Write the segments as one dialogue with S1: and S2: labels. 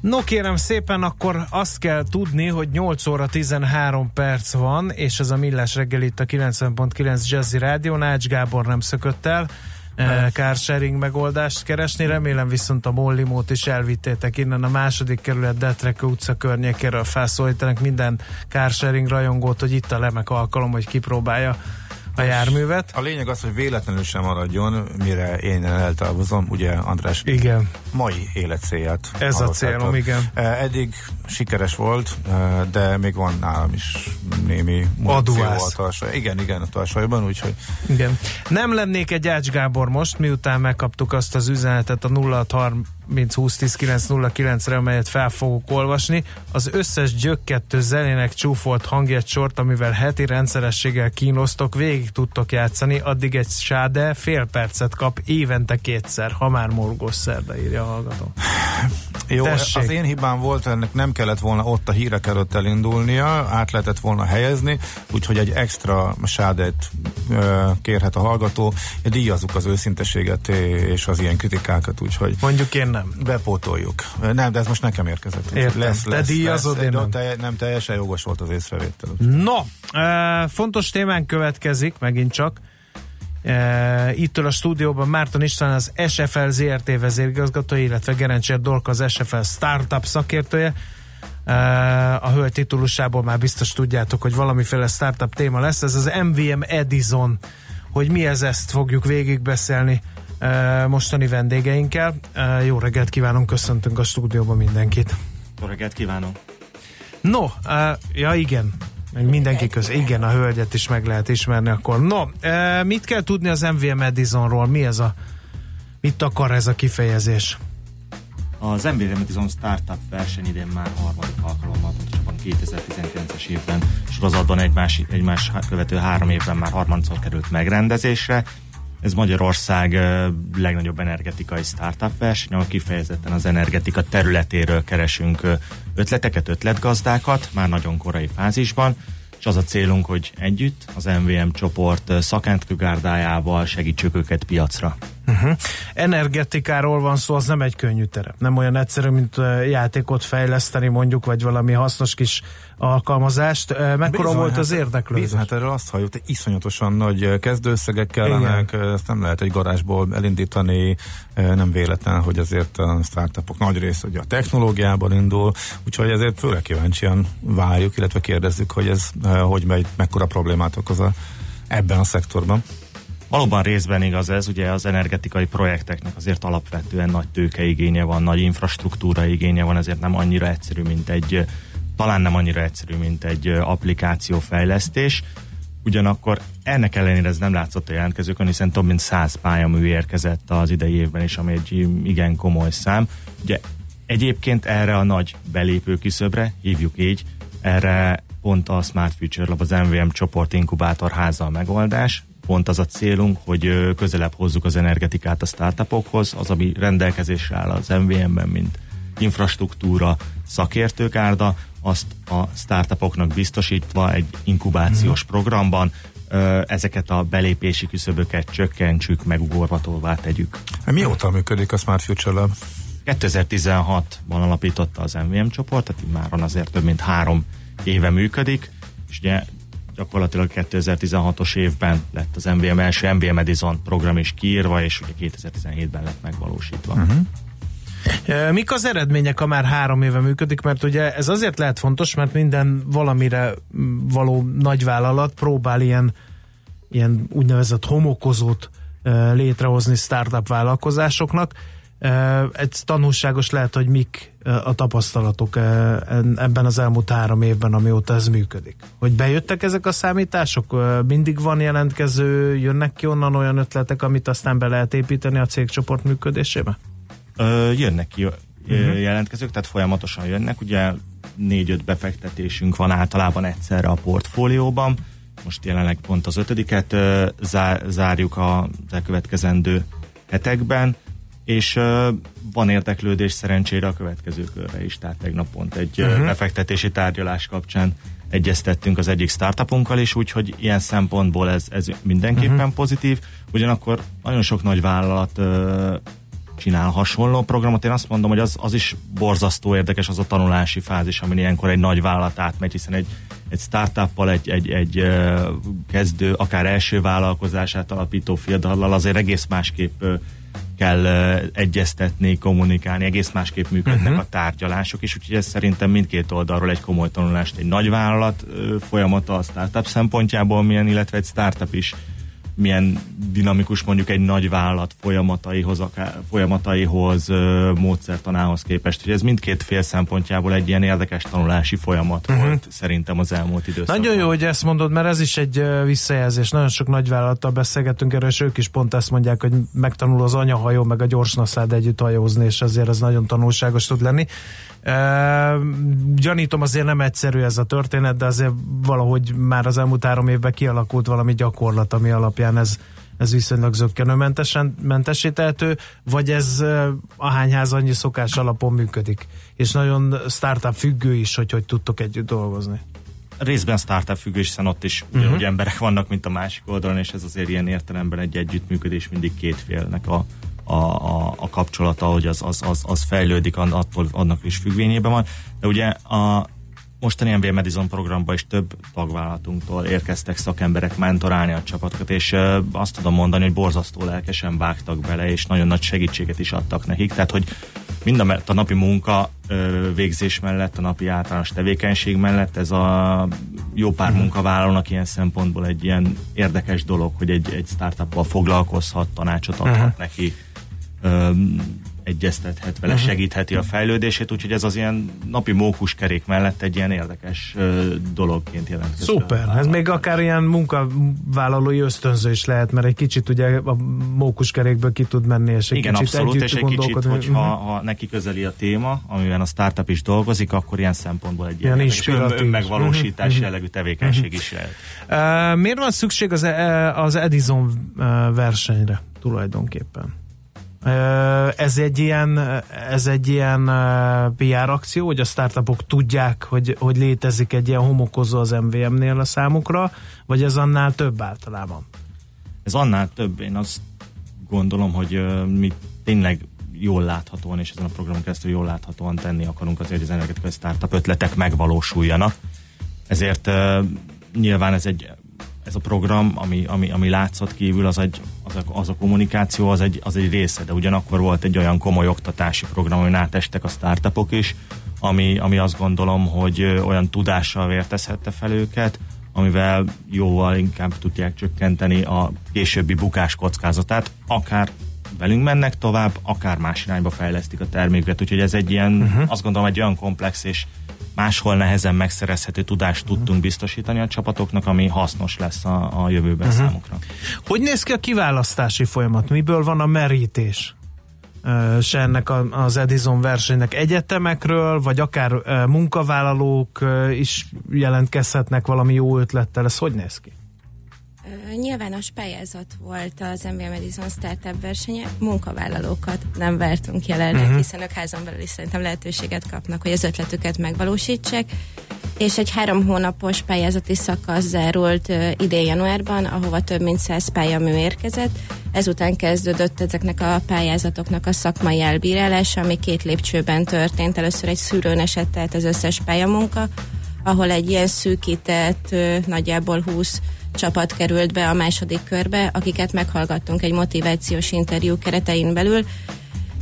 S1: No kérem szépen, akkor azt kell tudni, hogy 8 óra 13 perc van, és ez a Millás reggel itt a 90.9 Jazzy Rádió, Nács Gábor nem szökött el carsharing megoldást keresni. Remélem viszont a Mollimót is elvittétek innen a második kerület Detreke utca környékéről felszólítanak. Minden carsharing rajongót, hogy itt a lemek alkalom, hogy kipróbálja a járművet.
S2: A lényeg az, hogy véletlenül sem maradjon, mire én eltávozom, ugye András
S1: Igen.
S2: mai életcélját.
S1: Ez a célom, igen.
S2: Eddig sikeres volt, de még van nálam is némi
S1: Adóász.
S2: Igen, igen, a tarsajban, úgyhogy...
S1: Igen. Nem lennék egy Ács Gábor most, miután megkaptuk azt az üzenetet a 0630 20 re amelyet fel fogok olvasni. Az összes gyökkettő zenének csúfolt hangját sort, amivel heti rendszerességgel kínosztok, végig tudtok játszani, addig egy sáde fél percet kap évente kétszer, ha már morgós szerda írja a hallgató.
S2: Jó, Tessék. az én hibám volt, ennek nem kellett volna ott a hírek előtt elindulnia, át lehetett volna helyezni, úgyhogy egy extra sádet kérhet a hallgató, díjazzuk az őszinteséget és az ilyen kritikákat, úgyhogy...
S1: Mondjuk én nem.
S2: Bepótoljuk. Nem, de ez most nekem érkezett.
S1: Értem. Lesz, Te lesz, díjazod, lesz, én
S2: nem. Te, nem teljesen jogos volt az észrevétel.
S1: No, e, fontos témán következik, megint csak. E, ittől a stúdióban Márton István az SFL ZRT vezérigazgatója, illetve Gerencsér Dorka az SFL Startup szakértője. E, a hölgy titulusából már biztos tudjátok, hogy valamiféle startup téma lesz. Ez az MVM Edison. Hogy mi ez, ezt fogjuk végigbeszélni mostani vendégeinkkel. Jó reggelt kívánunk, köszöntünk a stúdióban mindenkit.
S3: Jó reggelt kívánok.
S1: No, ja igen, mindenki köz. Igen, a hölgyet is meg lehet ismerni akkor. No, mit kell tudni az MVM Edisonról? Mi ez a, mit akar ez a kifejezés?
S3: Az MVM Edison Startup verseny idén már harmadik alkalommal, pontosabban 2019-es évben sorozatban egymás, egymás követő három évben már harmadszor került megrendezésre. Ez Magyarország legnagyobb energetikai startup verseny, ahol kifejezetten az energetika területéről keresünk ötleteket, ötletgazdákat, már nagyon korai fázisban, és az a célunk, hogy együtt az MVM csoport szakentőgárdájával segítsük őket piacra.
S1: Uh-huh. Energetikáról van szó, az nem egy könnyű terep. Nem olyan egyszerű, mint játékot fejleszteni mondjuk, vagy valami hasznos kis alkalmazást. Mekkora bizony, volt az hát- érdeklődés?
S2: Bizony, hát erről azt halljuk, hogy iszonyatosan nagy kezdőszegek kellenek, Igen. ezt nem lehet egy garázsból elindítani, nem véletlen, hogy azért a startupok nagy része ugye a technológiában indul, úgyhogy ezért főleg kíváncsian várjuk, illetve kérdezzük, hogy ez hogy megy, mekkora problémát okoz a, ebben a szektorban.
S3: Valóban részben igaz ez, ugye az energetikai projekteknek azért alapvetően nagy tőkeigénye van, nagy infrastruktúra igénye van, ezért nem annyira egyszerű, mint egy talán nem annyira egyszerű, mint egy applikációfejlesztés. Ugyanakkor ennek ellenére ez nem látszott a jelentkezőkön, hiszen több mint 100 pályamű érkezett az idei évben is, ami egy igen komoly szám. Ugye egyébként erre a nagy belépő kiszöbre, hívjuk így, erre pont a Smart Future Lab, az MVM csoport inkubátor háza a megoldás, pont az a célunk, hogy közelebb hozzuk az energetikát a startupokhoz, az, ami rendelkezésre áll az MVM-ben, mint infrastruktúra, szakértők árda, azt a startupoknak biztosítva egy inkubációs mm. programban ezeket a belépési küszöböket csökkentsük, megugorvatóvá tegyük.
S2: Mióta működik a Smart Future Lab?
S3: 2016-ban alapította az MVM csoport, tehát már azért több mint három éve működik, és ugye gyakorlatilag 2016-os évben lett az MVM első MVM Edison program is kiírva, és ugye 2017-ben lett megvalósítva.
S1: Uh-huh. Mik az eredmények, ha már három éve működik? Mert ugye ez azért lehet fontos, mert minden valamire való nagyvállalat próbál ilyen, ilyen úgynevezett homokozót létrehozni startup vállalkozásoknak egy tanulságos lehet, hogy mik a tapasztalatok ebben az elmúlt három évben, amióta ez működik. Hogy bejöttek ezek a számítások? Mindig van jelentkező, jönnek ki onnan olyan ötletek, amit aztán be lehet építeni a cégcsoport működésébe?
S3: Ö, jönnek ki uh-huh. jelentkezők, tehát folyamatosan jönnek. Ugye négy-öt befektetésünk van általában egyszerre a portfólióban. Most jelenleg pont az ötödiket zárjuk az elkövetkezendő hetekben, és ö, van érdeklődés szerencsére a következő körre is, tehát tegnap pont egy uh-huh. befektetési tárgyalás kapcsán egyeztettünk az egyik startupunkkal is, úgyhogy ilyen szempontból ez, ez mindenképpen uh-huh. pozitív. Ugyanakkor nagyon sok nagy vállalat ö, csinál hasonló programot. Én azt mondom, hogy az, az is borzasztó érdekes az a tanulási fázis, amin ilyenkor egy nagy vállalat átmegy, hiszen egy, egy startuppal, egy, egy, egy uh, kezdő, akár első vállalkozását alapító fiadallal azért egész másképp uh, kell egyeztetni, kommunikálni, egész másképp működnek uh-huh. a tárgyalások, és úgyhogy ez szerintem mindkét oldalról egy komoly tanulást, egy nagy vállalat folyamata a startup szempontjából milyen, illetve egy startup is milyen dinamikus mondjuk egy nagy vállalat folyamataihoz, akár, folyamataihoz, módszertanához képest. hogy ez mindkét fél szempontjából egy ilyen érdekes tanulási folyamat uh-huh. volt szerintem az elmúlt időszakban.
S1: Nagyon jó, hogy ezt mondod, mert ez is egy visszajelzés. Nagyon sok nagyvállalattal beszélgetünk erről, és ők is pont ezt mondják, hogy megtanul az anyahajó, meg a gyorsnaszád együtt hajózni, és azért ez nagyon tanulságos tud lenni. Gyanítom azért nem egyszerű ez a történet, de azért valahogy már az elmúlt három évben kialakult valami gyakorlat, ami alapján ez, ez viszonylag zöggenőmentesen mentesítehető, vagy ez a hányház annyi szokás alapon működik, és nagyon startup függő is, hogy hogy tudtok együtt dolgozni.
S3: Részben startup függő, hiszen ott is uh-huh. emberek vannak, mint a másik oldalon, és ez azért ilyen értelemben egy együttműködés mindig két félnek a, a, a, a kapcsolata, hogy az, az, az, az fejlődik, attól annak is függvényében van. De ugye a mostani MBA Madison programban is több tagvállalatunktól érkeztek szakemberek mentorálni a csapatokat, és azt tudom mondani, hogy borzasztó lelkesen vágtak bele, és nagyon nagy segítséget is adtak nekik. Tehát, hogy mind a, a napi munka végzés mellett, a napi általános tevékenység mellett ez a jó pár uh-huh. munkavállalónak ilyen szempontból egy ilyen érdekes dolog, hogy egy, egy startuppal foglalkozhat, tanácsot adhat uh-huh. neki, egyeztethet vele, uh-huh. segítheti a fejlődését, úgyhogy ez az ilyen napi mókuskerék mellett egy ilyen érdekes ö, dologként jelentkezik.
S1: Szuper, ez még akár ilyen munkavállalói ösztönző is lehet, mert egy kicsit ugye a mókuskerékből ki tud menni, és egy
S3: Igen,
S1: kicsit
S3: abszolút, és egy kicsit, hogyha uh-huh. ha neki közeli a téma, amiben a startup is dolgozik, akkor ilyen szempontból egy ilyen, ilyen önmegvalósítás uh-huh. jellegű tevékenység uh-huh. is
S1: lehet. Uh, miért van szükség az, e, az Edison versenyre tulajdonképpen? Ez egy ilyen, ez egy ilyen PR akció, hogy a startupok tudják, hogy, hogy létezik egy ilyen homokozó az MVM-nél a számukra, vagy ez annál több általában?
S3: Ez annál több. Én azt gondolom, hogy mi tényleg jól láthatóan, és ezen a programon keresztül jól láthatóan tenni akarunk azért, hogy az energetikai startup ötletek megvalósuljanak. Ezért nyilván ez egy ez a program, ami, ami, ami látszott kívül, az, egy, az, a, az a kommunikáció, az egy, az egy része, de ugyanakkor volt egy olyan komoly oktatási program, amin átestek a startupok is, ami, ami azt gondolom, hogy olyan tudással vértezhette fel őket, amivel jóval inkább tudják csökkenteni a későbbi bukás kockázatát, akár velünk mennek tovább, akár más irányba fejlesztik a terméket, úgyhogy ez egy ilyen, uh-huh. azt gondolom, egy olyan komplex és máshol nehezen megszerezhető tudást uh-huh. tudtunk biztosítani a csapatoknak, ami hasznos lesz a, a jövőben uh-huh. számukra.
S1: Hogy néz ki a kiválasztási folyamat? Miből van a merítés? se ennek az Edison versenynek egyetemekről, vagy akár munkavállalók is jelentkezhetnek valami jó ötlettel. Ez hogy néz ki?
S4: Nyilvános pályázat volt az MBA Madison Startup versenye, munkavállalókat nem vártunk jelenleg, uh-huh. hiszen ők házon belül is szerintem lehetőséget kapnak, hogy az ötletüket megvalósítsák, és egy három hónapos pályázati szakasz zárult idén januárban, ahova több mint száz pályamű érkezett. Ezután kezdődött ezeknek a pályázatoknak a szakmai elbírálása, ami két lépcsőben történt. Először egy szűrőn esett tehát az összes pályamunka, ahol egy ilyen szűkített, nagyjából 20 csapat került be a második körbe, akiket meghallgattunk egy motivációs interjú keretein belül.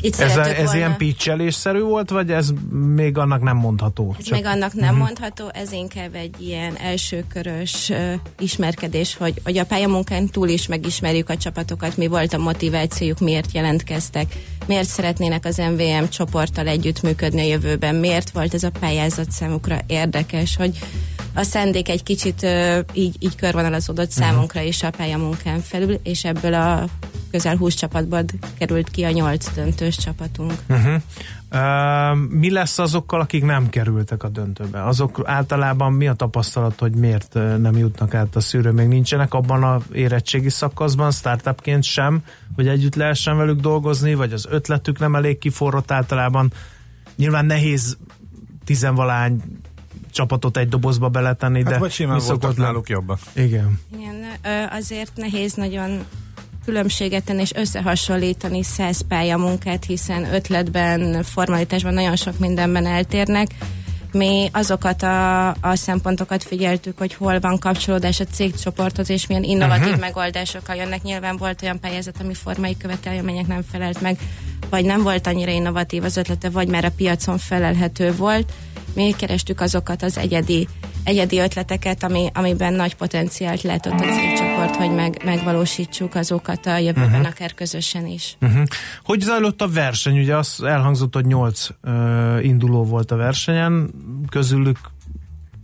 S1: Itt ez, a, ez volna... ilyen pitchelésszerű volt, vagy ez még annak nem mondható?
S4: Ez Csak... még annak nem uh-huh. mondható, ez inkább egy ilyen elsőkörös uh, ismerkedés, hogy, hogy a pályamunkán túl is megismerjük a csapatokat, mi volt a motivációjuk, miért jelentkeztek, miért szeretnének az MVM csoporttal együttműködni a jövőben, miért volt ez a pályázat számukra érdekes, hogy a szendék egy kicsit uh, így, így körvonalazódott uh-huh. számunkra is a pályamunkán felül, és ebből a közel 20 csapatból került ki a 8 döntős csapatunk.
S1: Uh-huh. Uh, mi lesz azokkal, akik nem kerültek a döntőbe? Azok általában mi a tapasztalat, hogy miért nem jutnak át a szűrő? Még nincsenek abban a érettségi szakaszban, startupként sem, hogy együtt lehessen velük dolgozni, vagy az ötletük nem elég kiforrott általában. Nyilván nehéz tizenvalány csapatot egy dobozba beletenni,
S2: hát
S1: de
S2: vagy simán voltak náluk jobbak.
S1: Igen.
S4: Igen, azért nehéz nagyon különbséget tenni és összehasonlítani száz pályamunkát, hiszen ötletben, formalitásban nagyon sok mindenben eltérnek. Mi azokat a, a szempontokat figyeltük, hogy hol van kapcsolódás a cégcsoporthoz, és milyen innovatív uh-huh. megoldásokkal jönnek. Nyilván volt olyan pályázat, ami formai követelmények nem felelt meg, vagy nem volt annyira innovatív az ötlete, vagy már a piacon felelhető volt. Mi kerestük azokat az egyedi egyedi ötleteket, ami, amiben nagy potenciált látott a cégcsoport, hogy meg, megvalósítsuk azokat a jövőben, uh-huh. akár közösen is.
S1: Uh-huh. Hogy zajlott a verseny? Ugye az elhangzott, hogy nyolc uh, induló volt a versenyen, közülük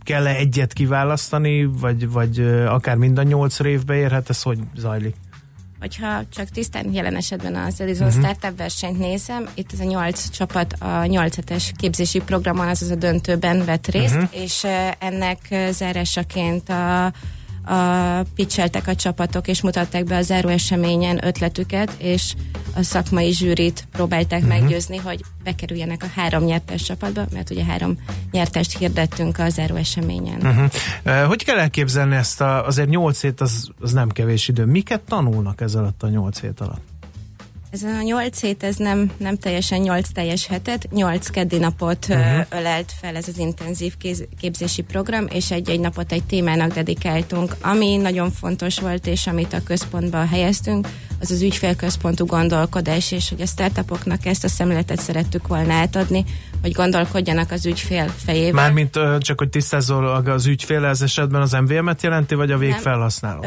S1: kell-e egyet kiválasztani, vagy, vagy uh, akár mind a nyolc révbe érhet, ez hogy zajlik?
S4: Hogyha csak tisztán jelen esetben az Edison uh-huh. Startup versenyt nézem, itt ez a nyolc csapat a nyolc hetes képzési programon, azaz a döntőben vett részt, uh-huh. és ennek zárásaként a a, pitcheltek a csapatok, és mutatták be a záró eseményen ötletüket, és a szakmai zsűrit próbálták uh-huh. meggyőzni, hogy bekerüljenek a három nyertes csapatba, mert ugye három nyertest hirdettünk a záró eseményen.
S1: Uh-huh. Hogy kell elképzelni ezt a, azért nyolc hét az, az nem kevés idő. Miket tanulnak ez alatt a nyolc hét alatt?
S4: Ez a nyolc hét, ez nem, nem teljesen nyolc teljes hetet, nyolc keddi napot uh-huh. ölelt fel ez az intenzív kéz, képzési program, és egy-egy napot egy témának dedikáltunk. Ami nagyon fontos volt, és amit a központba helyeztünk, az az ügyfélközpontú gondolkodás, és hogy a startupoknak ezt a szemléletet szerettük volna átadni, hogy gondolkodjanak az ügyfél fejében.
S1: Mármint csak, hogy tisztázol, az ügyfél ez esetben az MVM-et jelenti, vagy a végfelhasználót?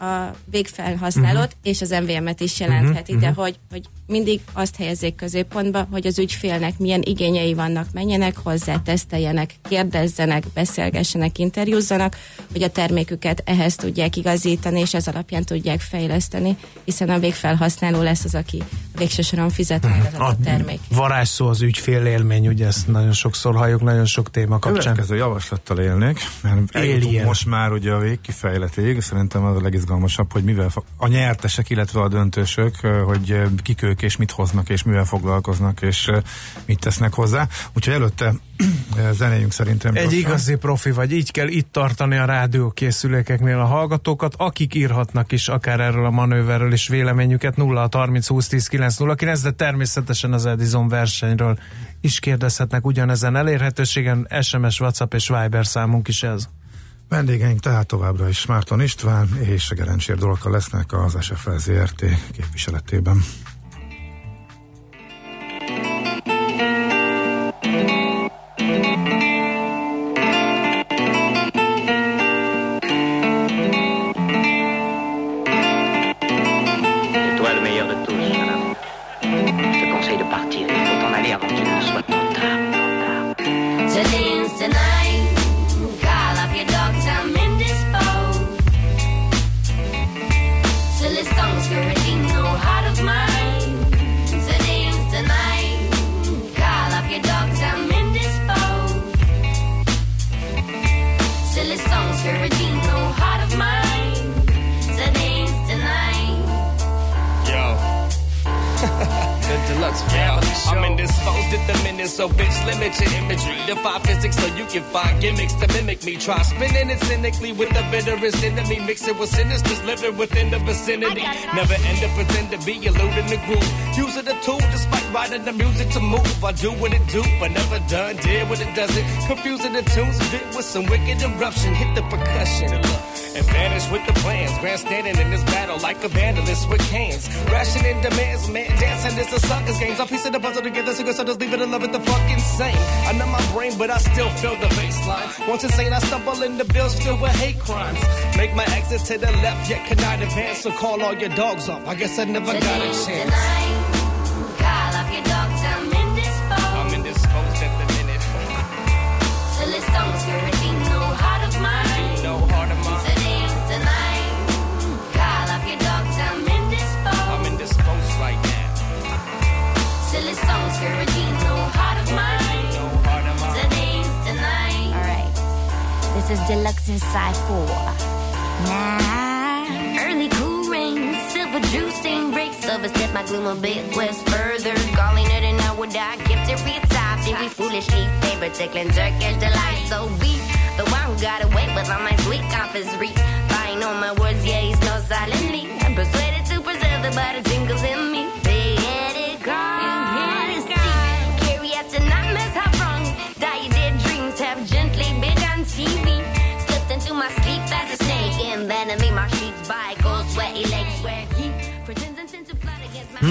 S4: a végfelhasználót uh-huh. és az MVM-et is jelentheti, uh-huh. de hogy, hogy mindig azt helyezzék középpontba, hogy az ügyfélnek milyen igényei vannak, menjenek hozzá, teszteljenek, kérdezzenek, beszélgessenek, interjúzzanak, hogy a terméküket ehhez tudják igazítani, és ez alapján tudják fejleszteni, hiszen a végfelhasználó lesz az, aki végső soron fizet majd az a termék.
S1: Varázsszó az ügyfél élmény, ugye ezt nagyon sokszor halljuk, nagyon sok téma kapcsán.
S2: Következő javaslattal élnék, mert most már ugye a végkifejletig, szerintem az a legizgalmasabb, hogy mivel a nyertesek, illetve a döntősök, hogy kik ők és mit hoznak, és mivel foglalkoznak, és mit tesznek hozzá. Úgyhogy előtte zenéjünk szerintem.
S1: Egy gyorsan. igazi profi vagy, így kell itt tartani a rádiókészülékeknél a hallgatókat, akik írhatnak is akár erről a manőverről is véleményüket 0 30 20 10 9 0 9, de természetesen az Edison versenyről is kérdezhetnek ugyanezen elérhetőségen, SMS, WhatsApp és Viber számunk is ez.
S2: Vendégeink tehát továbbra is Márton István és Gerencsér Dolka lesznek az SFL ZRT képviseletében.
S5: Try spinning it cynically with the bitterest enemy. Mix it with sinisters living within the vicinity. Never end up pretend to be eluding the groove. Use it a tool despite writing the music to move. I do what it do, but never done. Did what it doesn't. Confusing the tunes, bit with some wicked eruption. Hit the percussion and vanish with the plans. Grandstanding in this battle like a vandalist with cans. Rationing demands, man, dancing is a sucker's games. I'm piecing the puzzle together, so just leave it love it the fucking same. I know my brain, but I still feel the baseline. Once insane, I stumble in the bills filled with hate crimes. Make my exit to the left, yet cannot advance, so call all your dogs off. I guess I never got a chance. Tonight.
S6: inside for. Nah. Early cool rain, silver juice stain breaks over. Step my gloom a bit west further. Calling it an hour die, kept it real top. Think we foolishly favor tickling Turkish delight. So be the one who got away with all my sweet confissery. Buying on my words, yeah, he's no silently. I'm persuaded to preserve the butter tingles in me. They had it gone.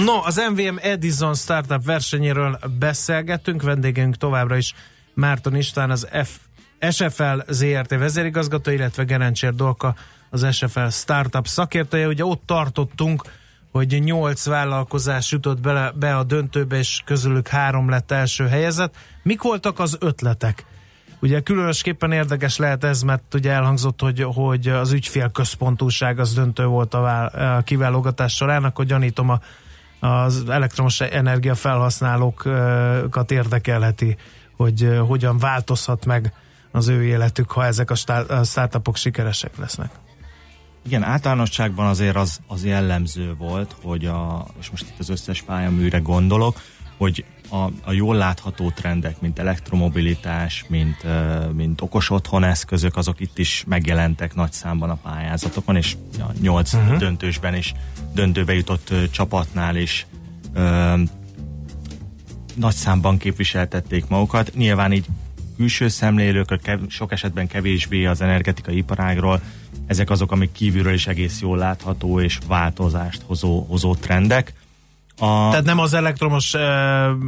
S1: No, az MVM Edison startup versenyéről beszélgettünk, vendégünk továbbra is Márton István, az F SFL ZRT vezérigazgató, illetve Gerencsér Dolka, az SFL startup szakértője. Ugye ott tartottunk, hogy nyolc vállalkozás jutott bele, be a döntőbe, és közülük három lett első helyezett. Mik voltak az ötletek? Ugye különösképpen érdekes lehet ez, mert ugye elhangzott, hogy, hogy az ügyfélközpontúság az döntő volt a, vál, a kiválogatás során, akkor gyanítom a, az elektromos energia felhasználókat érdekelheti, hogy hogyan változhat meg az ő életük, ha ezek a, a startupok sikeresek lesznek.
S3: Igen, általánosságban azért az, az jellemző volt, hogy a, és most itt az összes pályaműre gondolok, hogy a, a jól látható trendek, mint elektromobilitás, mint, mint okos otthon eszközök, azok itt is megjelentek nagy számban a pályázatokon, és a nyolc uh-huh. döntősben is, döntőbe jutott csapatnál is uh, nagy számban képviseltették magukat. Nyilván így külső szemlélők, kev- sok esetben kevésbé az energetikai iparágról, ezek azok, amik kívülről is egész jól látható és változást hozó, hozó trendek.
S1: A... Tehát nem az elektromos uh,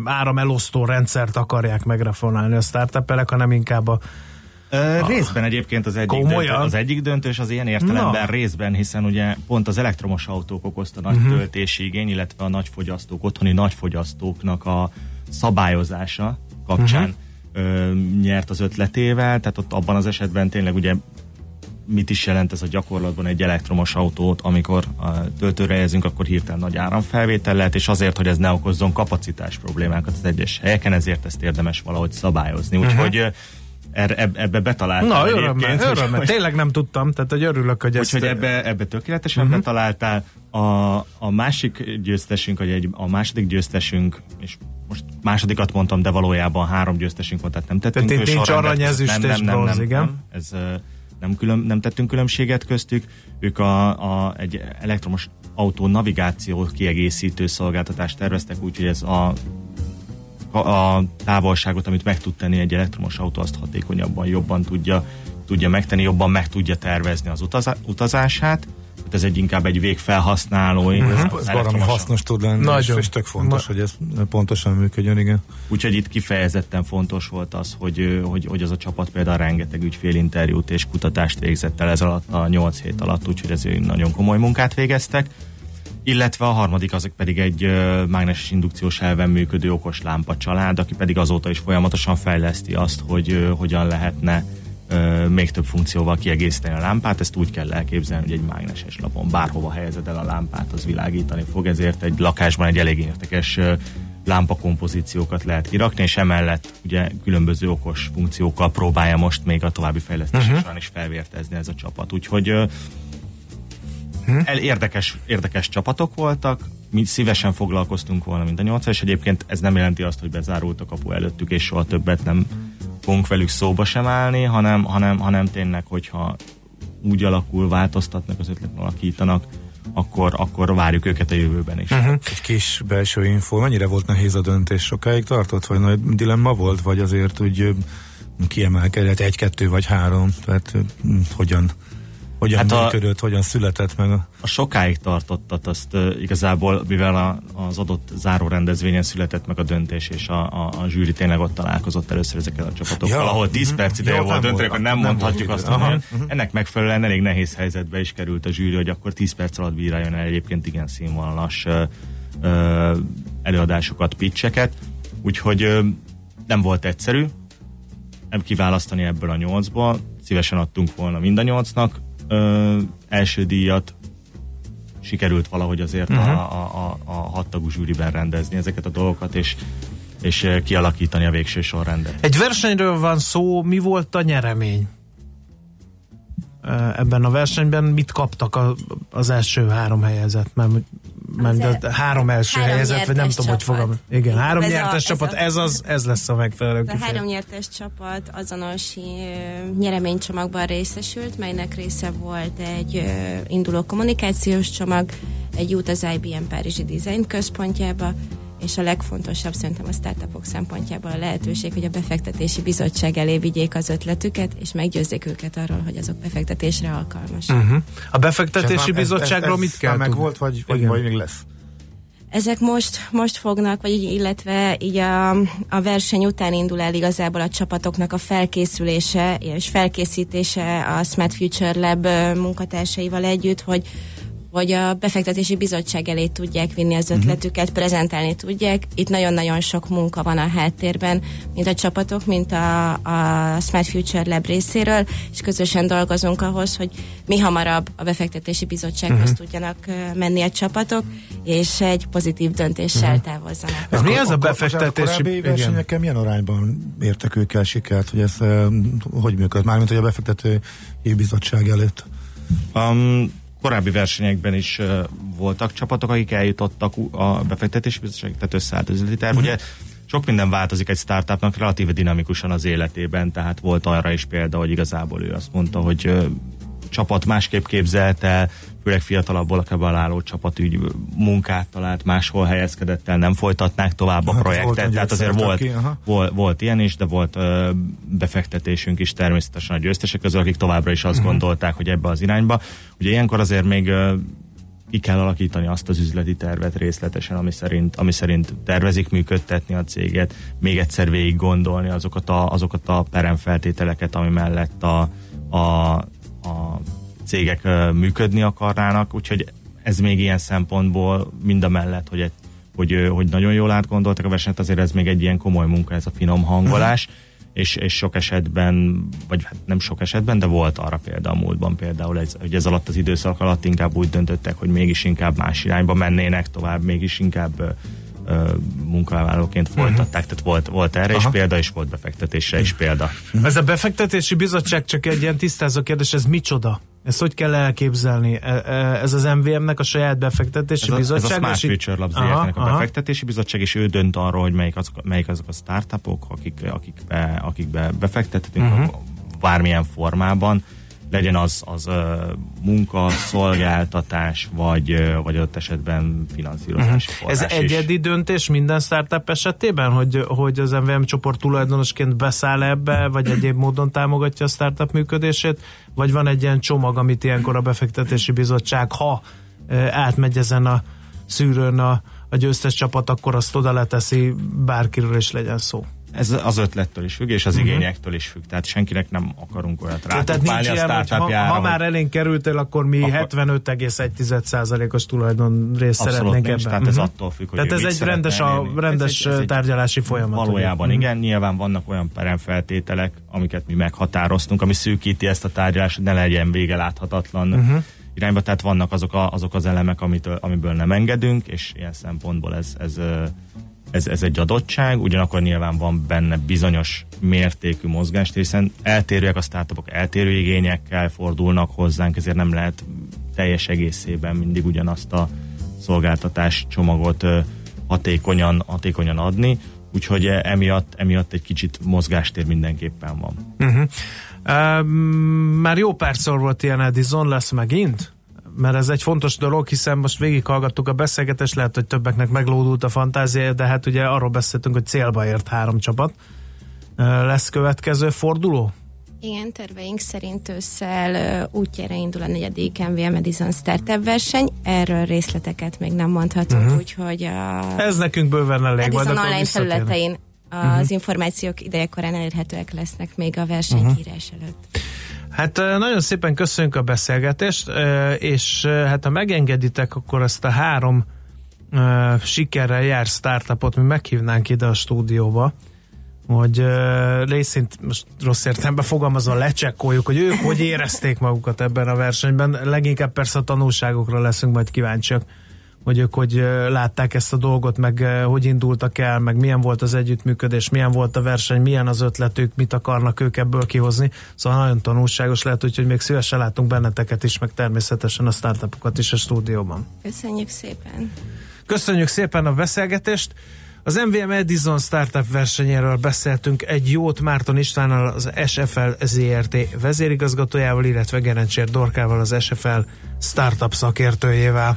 S1: áramelosztó rendszert akarják megreformálni a startupelek, hanem inkább a
S3: Ö, részben egyébként az egyik, döntő, az egyik döntős az ilyen értelemben Na. részben, hiszen ugye pont az elektromos autók okozta nagy uh-huh. töltési igény, illetve a nagyfogyasztók, otthoni nagyfogyasztóknak a szabályozása kapcsán uh-huh. ö, nyert az ötletével, tehát ott abban az esetben tényleg ugye mit is jelent ez a gyakorlatban egy elektromos autót, amikor a töltőre helyezünk, akkor hirtelen nagy áramfelvétel lehet, és azért, hogy ez ne okozzon kapacitás problémákat az egyes helyeken, ezért ezt érdemes valahogy szabályozni. Úgyhogy uh-huh er, ebbe betaláltál.
S1: Na, örömmel, örömmel. Tényleg nem tudtam, tehát hogy örülök, hogy
S3: ezt... Úgyhogy ebbe, ebbe tökéletesen uh-huh. betaláltál. A, a másik győztesünk, vagy egy, a második győztesünk, és most másodikat mondtam, de valójában három győztesünk volt, tehát nem tettünk
S1: tehát nincs arany, ezüst
S3: nem, nem, nem, nem,
S1: igen.
S3: Nem, ez, nem, külön, nem tettünk különbséget köztük. Ők a, a, egy elektromos autó navigáció kiegészítő szolgáltatást terveztek, úgyhogy ez a a távolságot, amit meg tud tenni egy elektromos autó, azt hatékonyabban, jobban tudja, tudja megtenni, jobban meg tudja tervezni az utazását. Hát ez egy inkább egy végfelhasználói.
S2: Uh-huh. Ez valami hasznos tud lenni, Nagyon. és tök fontos, Na. hogy ez pontosan működjön, igen.
S3: Úgyhogy itt kifejezetten fontos volt az, hogy, hogy, hogy az a csapat például rengeteg ügyfélinterjút és kutatást végzett el ez alatt a 8 hét alatt, úgyhogy ez nagyon komoly munkát végeztek illetve a harmadik azok pedig egy mágneses indukciós elven működő okos lámpa család, aki pedig azóta is folyamatosan fejleszti azt, hogy hogyan lehetne még több funkcióval kiegészíteni a lámpát. Ezt úgy kell elképzelni, hogy egy mágneses lapon bárhova helyezed el a lámpát, az világítani fog, ezért egy lakásban egy elég értekes lámpakompozíciókat lehet kirakni, és emellett ugye különböző okos funkciókkal próbálja most még a további fejlesztés uh-huh. során is felvértezni ez a csapat. Úgyhogy Uh-huh. El, érdekes, érdekes csapatok voltak, mi szívesen foglalkoztunk volna, mint a nyolc, és egyébként ez nem jelenti azt, hogy bezárult a kapu előttük, és soha többet nem fogunk velük szóba sem állni, hanem, hanem, hanem tényleg, hogyha úgy alakul, változtatnak az ötletet, alakítanak, akkor, akkor várjuk őket a jövőben is. Uh-huh.
S2: Egy kis belső info, mennyire volt nehéz a döntés? Sokáig tartott, vagy nagy dilemma volt, vagy azért úgy kiemelkedett egy-kettő vagy három, tehát hogyan hogyan hát működött, a, hogyan született meg a...
S3: A sokáig tartottat azt uh, igazából, mivel a, az adott záró rendezvényen született meg a döntés, és a, a, a zsűri tényleg ott találkozott először ezekkel a csapatokkal, ja. ahol 10 perc ideje volt dönteni, akkor nem, nem mondhatjuk azt, hogy uh-huh. ennek megfelelően elég nehéz helyzetbe is került a zsűri, hogy akkor 10 perc alatt bíráljon el egyébként igen színvonalas uh, uh, előadásokat, pitcheket, úgyhogy uh, nem volt egyszerű, nem kiválasztani ebből a nyolcból, szívesen adtunk volna mind a nyolcnak, ö, első díjat sikerült valahogy azért uh-huh. a, a, a, a hattagú zsűriben rendezni ezeket a dolgokat, és és kialakítani a végső sorrendet.
S1: Egy versenyről van szó, mi volt a nyeremény? ebben a versenyben. Mit kaptak az első három helyezett? Mert, mert
S4: Az e-
S1: három első
S4: három
S1: helyezett, vagy nem tudom, hogy fogom. Igen, három
S4: Ez a-
S1: nyertes
S4: ez
S1: csapat,
S4: a-
S1: ez, az, ez lesz a megfelelő
S4: A
S1: kifejezés.
S4: három nyertes csapat azonos nyereménycsomagban részesült, melynek része volt egy induló kommunikációs csomag, egy út az IBM Párizsi Design központjába, és a legfontosabb szerintem a startupok szempontjából a lehetőség, hogy a befektetési bizottság elé vigyék az ötletüket, és meggyőzzék őket arról, hogy azok befektetésre alkalmasak.
S1: Uh-huh. A befektetési
S2: Ez már- ez-
S1: bizottságról
S2: ez-
S1: mit
S2: ez
S1: kell
S2: meg
S1: tudni?
S2: volt, vagy, vagy, vagy még lesz?
S4: Ezek most, most fognak, vagy így, illetve így a, a verseny után indul el igazából a csapatoknak a felkészülése és felkészítése a Smart Future Lab munkatársaival együtt, hogy hogy a befektetési bizottság elé tudják vinni az ötletüket, prezentálni tudják. Itt nagyon-nagyon sok munka van a háttérben, mint a csapatok, mint a, a Smart Future Lab részéről, és közösen dolgozunk ahhoz, hogy mi hamarabb a befektetési bizottsághoz tudjanak ö, menni a csapatok, és egy pozitív döntéssel távozzanak.
S1: Ez mi ez a befektetési...
S2: A
S1: igen.
S2: versenyeken milyen arányban értek ők el sikert, hogy ez hogy működ? Mármint, hogy a befektetői bizottság előtt.
S3: Um, korábbi versenyekben is uh, voltak csapatok, akik eljutottak a befektetési bizottság, tehát összeállt üzleti terv.
S1: Mhm.
S3: Ugye sok minden változik egy startupnak relatíve dinamikusan az életében, tehát volt arra is példa, hogy igazából ő azt mondta, hogy csapat másképp képzelt el, főleg fiatalabb álló csapat úgy munkát talált, máshol helyezkedett el, nem folytatnák tovább a
S2: Hát, volt
S3: projektet,
S2: egy
S3: tehát azért volt,
S2: ki, aha.
S3: volt, volt ilyen is, de volt ö, befektetésünk is természetesen a győztesek közül, akik továbbra is azt uh-huh. gondolták, hogy ebbe az irányba. Ugye ilyenkor azért még ö, ki kell alakítani azt az üzleti tervet részletesen, ami szerint, ami szerint tervezik működtetni a céget, még egyszer végig gondolni azokat a, azokat a peremfeltételeket, ami mellett a, a, a cégek működni akarnának, úgyhogy ez még ilyen szempontból mind a mellett, hogy, egy, hogy, hogy nagyon jól átgondoltak a versenyt, azért ez még egy ilyen komoly munka, ez a finom hangolás, és, és sok esetben, vagy hát nem sok esetben, de volt arra példa a múltban például, ez, hogy ez alatt az időszak alatt inkább úgy döntöttek, hogy mégis inkább más irányba mennének tovább, mégis inkább munkavállalóként folytatták, tehát volt, volt erre is
S2: Aha.
S3: példa, és volt befektetésre is példa.
S1: Ez a befektetési bizottság csak egy ilyen tisztázó kérdés, ez micsoda? Ezt hogy kell elképzelni? E- e- Ez az MVM-nek a saját befektetési
S3: Ez a, ez a
S1: bizottság?
S3: Smart Future Labs
S1: Aha,
S3: a
S1: aha.
S3: befektetési bizottság, és ő dönt arról, hogy melyik azok, melyik azok a startupok, akik, akikbe, akikbe befektethetünk
S1: Mhm.
S3: uh-huh. bármilyen formában, legyen az, az uh, munka, szolgáltatás, vagy, uh, vagy ott esetben finanszírozási
S1: Mhm. Ez
S3: is.
S1: egyedi döntés minden startup esetében, hogy, hogy az MVM csoport tulajdonosként beszáll ebbe, vagy egyéb módon támogatja a startup működését, vagy van egy ilyen csomag, amit ilyenkor a befektetési bizottság, ha átmegy ezen a szűrőn a, a győztes csapat, akkor azt oda leteszi bárkiről is legyen szó.
S3: Ez az ötlettől is függ, és az uh-huh. igényektől is függ. Tehát senkinek nem akarunk olyat
S1: Mhm. Tehát nincs
S3: rátukmálni a
S1: hogy ha,
S3: startupjára.
S1: ha már elénk kerültél, akkor mi
S3: Akkor-
S1: 75,1%-os tulajdon részt szeretnénk
S3: nincs,
S1: ebben.
S3: tehát ez
S1: Mhm.
S3: attól függ, hogy
S1: Tehát ez egy rendes, a, rendes
S3: Ez egy- ez
S1: tárgyalási folyamat.
S3: Valójában
S1: ugye?
S3: igen, nyilván vannak olyan peremfeltételek, amiket mi meghatároztunk, ami szűkíti ezt a tárgyalást, hogy ne legyen vége láthatatlan uh-huh. irányba, tehát vannak azok, a, azok az elemek, amitől, amiből nem engedünk, és ilyen szempontból ez, ez, ez, ez egy adottság, ugyanakkor nyilván van benne bizonyos mértékű mozgást, hiszen eltérőek a startupok, eltérő igényekkel fordulnak hozzánk, ezért nem lehet teljes egészében mindig ugyanazt a szolgáltatás csomagot hatékonyan, hatékonyan adni, úgyhogy e- emiatt, emiatt egy kicsit mozgástér mindenképpen van.
S1: Uh-huh. Uh, már jó párszor volt ilyen Edison, lesz megint? Mert ez egy fontos dolog, hiszen most végighallgattuk a beszélgetést, lehet, hogy többeknek meglódult a fantáziája, de hát ugye arról beszéltünk, hogy célba ért három csapat. Lesz következő forduló?
S4: Igen, terveink szerint ősszel útjára indul a negyedik MVM Edison Startup verseny. Erről részleteket még nem mondhatunk, uh-huh. úgyhogy a
S1: Ez nekünk bőven elég
S4: Edison
S1: majd,
S4: online felületein az uh-huh. információk idejekorán elérhetőek lesznek még a versenyhírás uh-huh. előtt.
S1: Hát nagyon szépen köszönjük a beszélgetést, és hát ha megengeditek, akkor ezt a három sikerrel jár startupot mi meghívnánk ide a stúdióba, hogy ö, részint most rossz értelemben fogalmazva lecsekkoljuk, hogy ők hogy érezték magukat ebben a versenyben. Leginkább persze a tanulságokra leszünk majd kíváncsiak, hogy ők hogy látták ezt a dolgot, meg hogy indultak el, meg milyen volt az együttműködés, milyen volt a verseny, milyen az ötletük, mit akarnak ők ebből kihozni. Szóval nagyon tanulságos lehet, úgyhogy még szívesen látunk benneteket is, meg természetesen a startupokat is a stúdióban.
S4: Köszönjük szépen!
S1: Köszönjük szépen a beszélgetést! Az MVM Edison Startup versenyéről beszéltünk egy jót Márton Istvánnal, az SFL ZRT vezérigazgatójával, illetve Gerencsér Dorkával, az SFL Startup szakértőjével.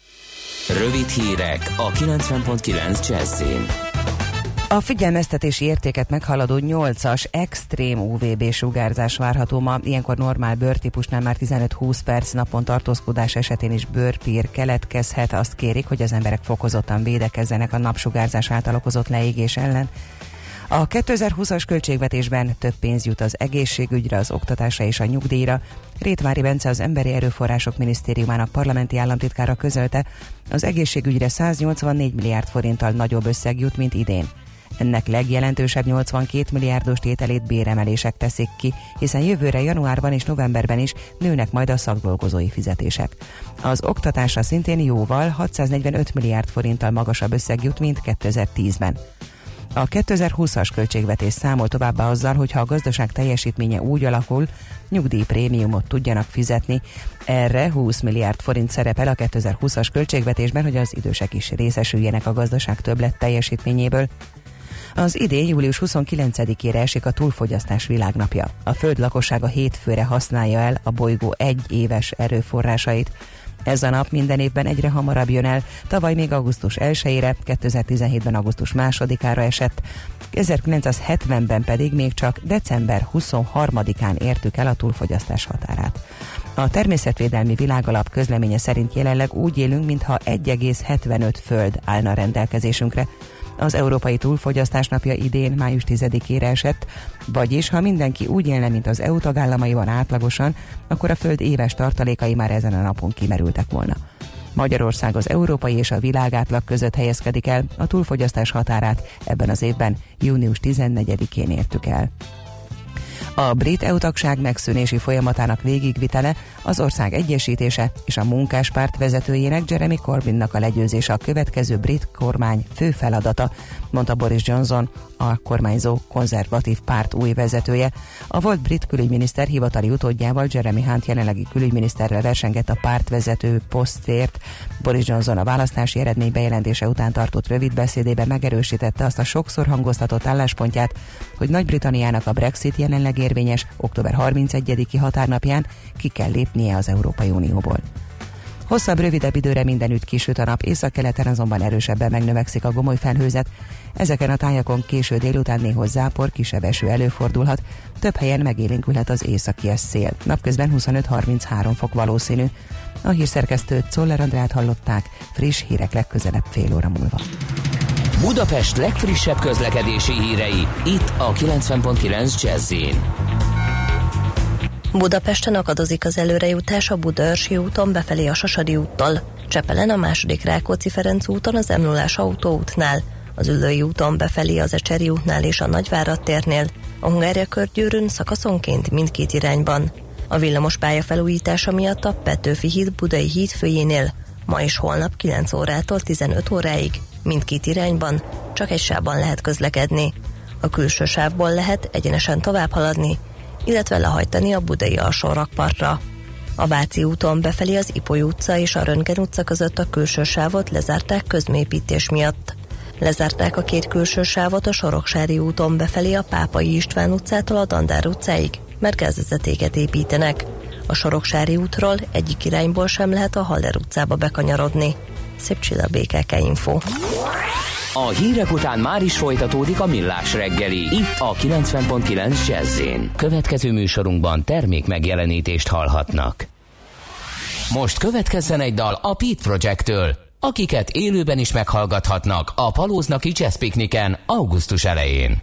S7: Rövid hírek a 90.9 Jazzin.
S8: A figyelmeztetési értéket meghaladó 8-as extrém UVB sugárzás várható ma. Ilyenkor normál bőrtípusnál már 15-20 perc napon tartózkodás esetén is bőrpír keletkezhet. Azt kérik, hogy az emberek fokozottan védekezzenek a napsugárzás által okozott leégés ellen. A 2020-as költségvetésben több pénz jut az egészségügyre, az oktatásra és a nyugdíjra. Rétvári Bence az Emberi Erőforrások Minisztériumának parlamenti államtitkára közölte, az egészségügyre 184 milliárd forinttal nagyobb összeg jut, mint idén. Ennek legjelentősebb 82 milliárdos tételét béremelések teszik ki, hiszen jövőre januárban és novemberben is nőnek majd a szakdolgozói fizetések. Az oktatásra szintén jóval 645 milliárd forinttal magasabb összeg jut, mint 2010-ben. A 2020-as költségvetés számol továbbá azzal, hogy ha a gazdaság teljesítménye úgy alakul, nyugdíjprémiumot tudjanak fizetni. Erre 20 milliárd forint szerepel a 2020-as költségvetésben, hogy az idősek is részesüljenek a gazdaság többlet teljesítményéből. Az idén július 29-ére esik a túlfogyasztás világnapja. A föld lakossága hétfőre használja el a bolygó egy éves erőforrásait. Ez a nap minden évben egyre hamarabb jön el, tavaly még augusztus 1-ére, 2017-ben augusztus 2-ára esett, 1970-ben pedig még csak december 23-án értük el a túlfogyasztás határát. A Természetvédelmi Világalap közleménye szerint jelenleg úgy élünk, mintha 1,75 föld állna rendelkezésünkre, az Európai Túlfogyasztás napja idén május 10-ére esett, vagyis ha mindenki úgy élne, mint az EU tagállamaiban átlagosan, akkor a Föld éves tartalékai már ezen a napon kimerültek volna. Magyarország az európai és a világ átlag között helyezkedik el, a túlfogyasztás határát ebben az évben június 14-én értük el. A brit EU tagság megszűnési folyamatának végigvitele, az ország egyesítése és a munkáspárt vezetőjének Jeremy Corbynnak a legyőzése a következő brit kormány fő feladata, mondta Boris Johnson, a kormányzó konzervatív párt új vezetője. A volt brit külügyminiszter hivatali utódjával Jeremy Hunt jelenlegi külügyminiszterrel versengett a pártvezető posztért. Boris Johnson a választási eredmény bejelentése után tartott rövid beszédében megerősítette azt a sokszor hangoztatott álláspontját, hogy Nagy-Britanniának a Brexit jelenleg érvényes október 31-i határnapján ki kell lépnie az Európai Unióból. Hosszabb, rövidebb időre mindenütt kisüt a nap, északkeleten azonban erősebben megnövekszik a gomoly felhőzet. Ezeken a tájakon késő délután néhoz zápor, kisebb eső előfordulhat, több helyen megélénkülhet az északi szél. Napközben 25-33 fok valószínű. A hírszerkesztőt Czoller Andrát hallották, friss hírek legközelebb fél óra múlva.
S7: Budapest legfrissebb közlekedési hírei, itt a 90.9 jazz
S9: Budapesten akadozik az előrejutás a Budaörsi úton befelé a Sasadi úttal. Csepelen a második Rákóczi-Ferenc úton az m autóútnál, az Ülői úton befelé az Ecseri útnál és a Nagyvárad térnél, a Hungária körgyűrűn szakaszonként mindkét irányban. A villamos pálya felújítása miatt a Petőfi híd Budai híd főjénél ma és holnap 9 órától 15 óráig mindkét irányban csak egy sávban lehet közlekedni. A külső sávból lehet egyenesen tovább haladni, illetve lehajtani a budai alsó rakpartra. A Váci úton befelé az Ipoly utca és a Röntgen utca között a külső sávot lezárták közmépítés miatt. Lezárták a két külső sávot a Soroksári úton befelé a Pápai István utcától a Dandár utcáig, mert gázvezetéket építenek. A Soroksári útról egyik irányból sem lehet a Haller utcába bekanyarodni. Szép csilla BKK Info.
S7: A hírek után már is folytatódik a millás reggeli. Itt a 90.9 jazz Következő műsorunkban termék megjelenítést hallhatnak. Most következzen egy dal a Pete Project-től. akiket élőben is meghallgathatnak a Palóznaki Jazz Pikniken augusztus elején.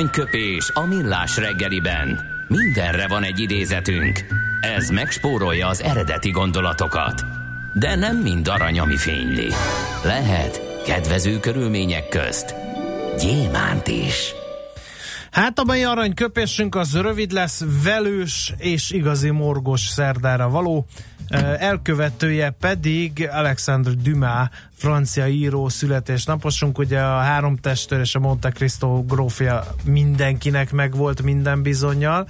S7: Aranyköpés a millás reggeliben. Mindenre van egy idézetünk. Ez megspórolja az eredeti gondolatokat. De nem mind arany, ami fényli. Lehet kedvező körülmények közt gyémánt is.
S1: Hát a mai aranyköpésünk az rövid lesz, velős és igazi morgos szerdára való. Elkövetője pedig Alexandre Dumas, francia író születésnaposunk. Ugye a három testőr és a Monte Cristo grófja mindenkinek megvolt minden bizonyal.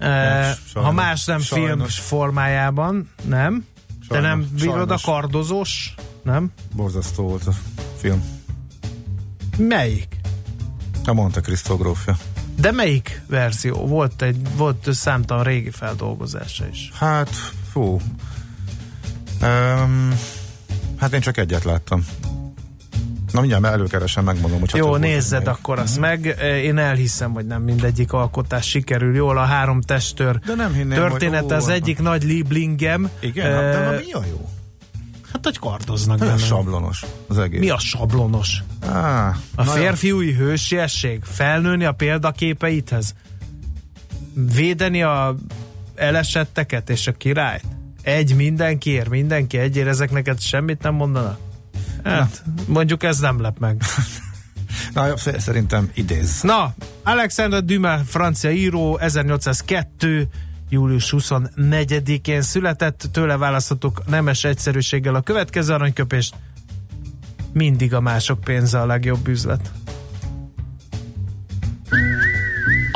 S1: Sajnos, ha más nem sajnos. film formájában, nem? Sajnos, Te nem bírod a kardozós? Nem?
S2: Borzasztó volt a film.
S1: Melyik?
S2: A Monte Cristo grófja.
S1: De melyik verzió? Volt egy volt számtalan régi feldolgozása is.
S2: Hát, fú. Um, hát én csak egyet láttam. Na mindjárt előkeresem, megmondom, hogy
S1: Jó, nézzed akkor azt uh-huh. meg. Én elhiszem, hogy nem mindegyik alkotás sikerül jól. A három testőr de nem hinném, történet hogy, ó, az egyik nagy lieblingem.
S2: Igen, uh, de mi a jó?
S1: Hát, hogy kardoznak
S2: benne. sablonos az egész.
S1: Mi a sablonos?
S2: Ah,
S1: A
S2: na jó.
S1: férfiúi hősiesség, felnőni a példaképeidhez, védeni a elesetteket és a királyt. Egy mindenkiért, mindenki egyért, ezek neked semmit nem mondanak? Hát, mondjuk ez nem lep meg.
S2: Na, sz- szerintem idéz.
S1: Na, Alexander Dumas, francia író, 1802 július 24-én született, tőle választhatok nemes egyszerűséggel a következő aranyköpést. Mindig a mások pénze a legjobb üzlet.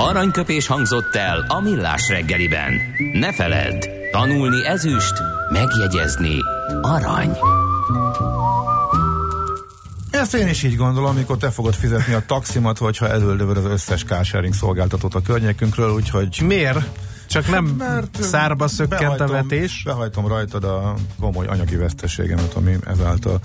S7: Aranyköpés hangzott el a millás reggeliben. Ne feledd, tanulni ezüst, megjegyezni arany.
S2: Ezt én is így gondolom, amikor te fogod fizetni a taximat, hogyha elöldövöd az összes carsharing szolgáltatót a környékünkről, úgyhogy
S1: Miért? Csak nem
S2: Mert
S1: szárba szökkent a
S2: behajtom-
S1: vetés.
S2: Behajtom rajtad a komoly anyagi veszteségemet, ami ezáltal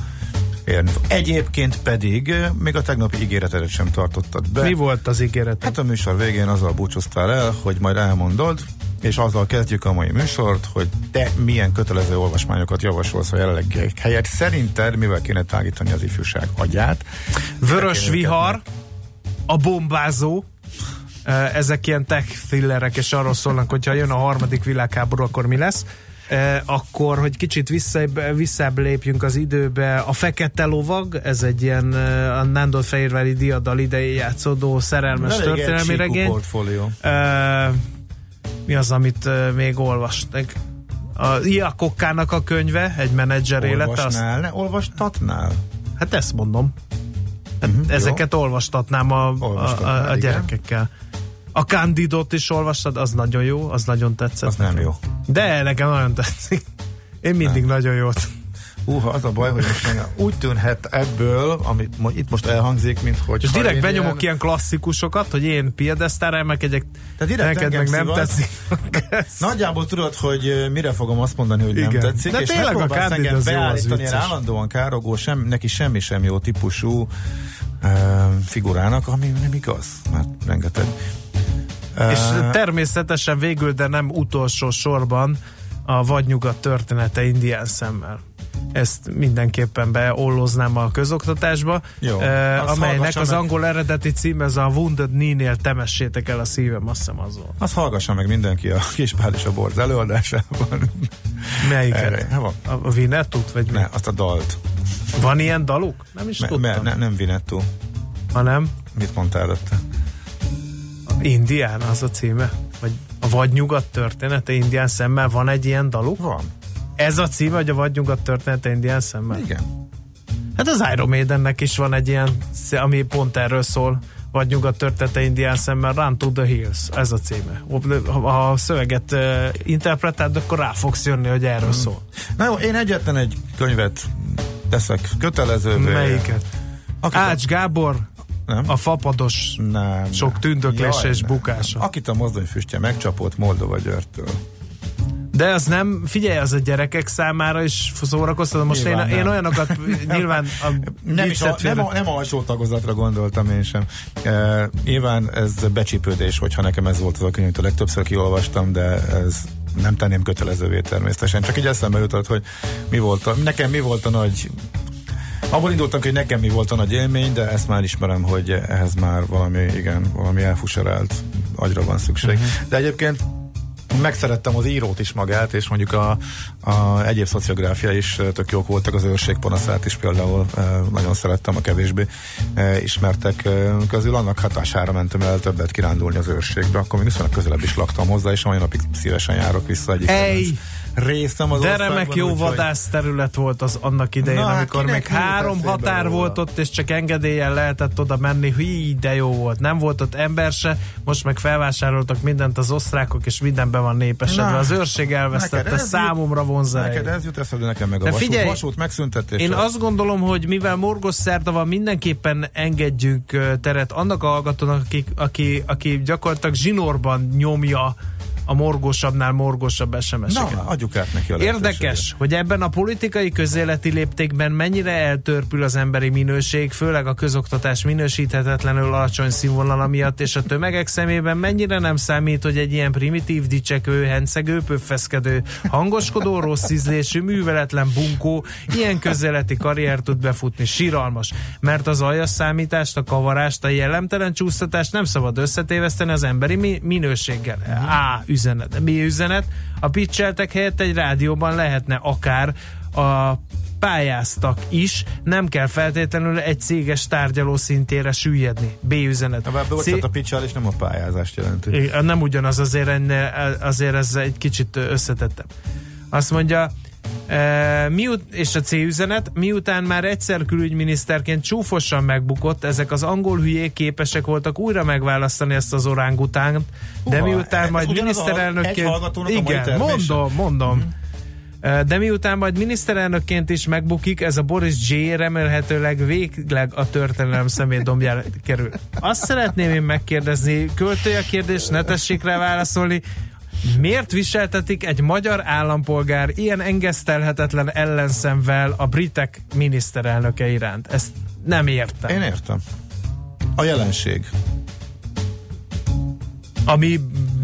S2: érni. Egyébként pedig még a tegnapi ígéretedet sem tartottad be.
S1: Mi volt az ígéret?
S2: Hát a műsor végén azzal búcsúztál el, hogy majd elmondod, és azzal kezdjük a mai műsort, hogy te milyen kötelező olvasmányokat javasolsz a jelenlegi helyet. Szerinted mivel kéne tágítani az ifjúság agyát?
S1: Vörös vihar, a bombázó, ezek ilyen tech thrillerek, és arról szólnak, hogyha jön a harmadik világháború, akkor mi lesz. Eh, akkor, hogy kicsit visszább, visszább lépjünk az időbe, a Fekete Lovag, ez egy ilyen eh, a Nándor Fehérvári diadal idején játszódó szerelmes
S2: Elég
S1: történelmi regény.
S2: portfólió.
S1: Eh, mi az, amit még olvastak? A Iakokkának a könyve, egy menedzser élete. Azt,
S2: Olvasnál, ne, olvastatnál?
S1: hát ezt mondom. Hát
S2: jó.
S1: ezeket olvastatnám a, a, a, a
S2: igen.
S1: A Candidot is olvastad, az nagyon jó, az nagyon tetszett.
S2: Az nem jó.
S1: De nekem nagyon tetszik. Én mindig nagyon jót.
S2: Uha, az a baj, hogy most úgy tűnhet ebből, amit itt most elhangzik, mint hogy...
S1: És direkt benyomok
S2: ilyen-
S1: ilyen klasszikusokat, hogy én piedesztára emelkedjek,
S2: Te direkt
S1: neked meg nem tetszik.
S2: Nagyjából tudod, hogy mire fogom azt mondani, hogy
S1: Igen.
S2: nem tetszik,
S1: De
S2: és
S1: tényleg a
S2: engem beállítani ilyen állandóan károgó, sem, neki semmi sem jó típusú uh, figurának, ami nem igaz, mert rengeteg.
S1: És természetesen végül, de nem utolsó sorban a vadnyugat története indián szemmel. Ezt mindenképpen beolloznám a közoktatásba,
S2: Jó,
S1: eh, amelynek az
S2: meg.
S1: angol eredeti cím, ez a Wounded Knee-nél temessétek el a szívem, azt hiszem az volt.
S2: azt hallgassa meg mindenki a Kispál és a Borz előadásában.
S1: Melyiket?
S2: Erre, hát van.
S1: A, a Vinettut, vagy mi?
S2: Ne, azt a dalt.
S1: Van ilyen daluk? Nem is
S2: Me,
S1: tudtam.
S2: me, ne, nem Vinettu.
S1: Hanem
S2: Mit mondtál előtte?
S1: Indián az a címe? Vagy a vadnyugat története indián szemmel van egy ilyen daluk?
S2: Van.
S1: Ez a címe, hogy a vadnyugat története indián szemmel?
S2: Igen.
S1: Hát az Iron Maidennek is van egy ilyen, ami pont erről szól, vagy nyugat története indián szemmel, Run to the Hills, ez a címe. Ha a szöveget uh, interpretálod, akkor rá fogsz jönni, hogy erről szól.
S2: Na jó, én egyetlen egy könyvet teszek kötelezővé.
S1: Melyiket?
S2: Akit
S1: Ács Gábor,
S2: Nem?
S1: a fapados
S2: Nem.
S1: sok tündöklése
S2: Jaj,
S1: és bukása.
S2: Akit a mozdonyfüstje megcsapott Moldova Györgytől.
S1: De az nem, figyelj, az a gyerekek számára is szórakoztató. Most én,
S2: Nyilván
S1: én
S2: nem.
S1: olyanokat nyilván a
S2: Nem, is a, nem, a, nem alsó tagozatra gondoltam én sem. E, nyilván ez becsípődés, hogyha nekem ez volt az a könyv, legtöbbször kiolvastam, de ez nem tenném kötelezővé természetesen. Csak így eszembe jutott, hogy mi volt a, nekem mi volt a nagy Abból indultam, ki, hogy nekem mi volt a nagy élmény, de ezt már ismerem, hogy ehhez már valami, igen, valami elfuserált agyra van szükség. Uh-huh. De egyébként megszerettem az írót is magát, és mondjuk a, a egyéb szociográfia is tök jók voltak, az őrség panaszát is például nagyon szerettem a kevésbé ismertek közül. Annak hatására mentem el többet kirándulni az őrségbe, akkor még viszonylag közelebb is laktam hozzá, és a mai napig szívesen járok vissza egyik
S1: Ej!
S2: kedvenc részem az
S1: De remek jó
S2: úgyhogy-
S1: vadász terület volt az annak idején,
S2: Na,
S1: amikor
S2: jut
S1: három határ
S2: róla?
S1: volt ott, és csak engedéllyel lehetett oda menni. Hí, de jó volt. Nem volt ott ember se, most meg felvásároltak mindent az osztrákok, és minden be van népesedve.
S2: Na,
S1: Az őrség elvesztette,
S2: neked ez
S1: számomra
S2: Neked
S1: vonzáig.
S2: ez jut eszedbe, nekem meg a
S1: De
S2: vasút,
S1: figyelj,
S2: vasút megszüntetése.
S1: Én azt gondolom, hogy mivel morgos szerda van, mindenképpen engedjünk teret annak a hallgatónak, aki, aki, aki gyakorlatilag zsinórban nyomja a morgósabbnál morgósabb SMS-eket.
S2: Na, adjuk át neki a
S1: Érdekes, hogy ebben a politikai közéleti léptékben mennyire eltörpül az emberi minőség, főleg a közoktatás minősíthetetlenül alacsony színvonala miatt, és a tömegek szemében mennyire nem számít, hogy egy ilyen primitív, dicsekő, hencegő, pöffeszkedő, hangoskodó, rossz ízlésű, műveletlen bunkó ilyen közéleti karrier tud befutni. Síralmas, mert az aljas számítást, a kavarást, a jellemtelen csúsztatást nem szabad összetéveszteni az emberi mi- minőséggel. A üzenet. B üzenet. A pitcheltek helyett egy rádióban lehetne akár a pályáztak is, nem kell feltétlenül egy céges tárgyaló szintére süllyedni. B üzenet.
S2: Na, bocsánat, a pitchel és nem a pályázást jelenti.
S1: Nem ugyanaz, azért, ennél, azért ez egy kicsit összetettem. Azt mondja, e, miut, és a C üzenet, miután már egyszer külügyminiszterként csúfosan megbukott, ezek az angol hülyék képesek voltak újra megválasztani ezt az orángutánt, de
S2: Húha,
S1: miután
S2: ez
S1: majd miniszterelnökként... Igen, mondom, mondom. E, De miután majd miniszterelnökként is megbukik, ez a Boris J. remélhetőleg végleg a történelem szemétdombjára kerül. Azt szeretném én megkérdezni, költője a kérdés, ne tessék rá válaszolni, Miért viseltetik egy magyar állampolgár ilyen engesztelhetetlen ellenszemvel a britek miniszterelnöke iránt? Ezt nem értem.
S2: Én értem. A jelenség.
S1: Ami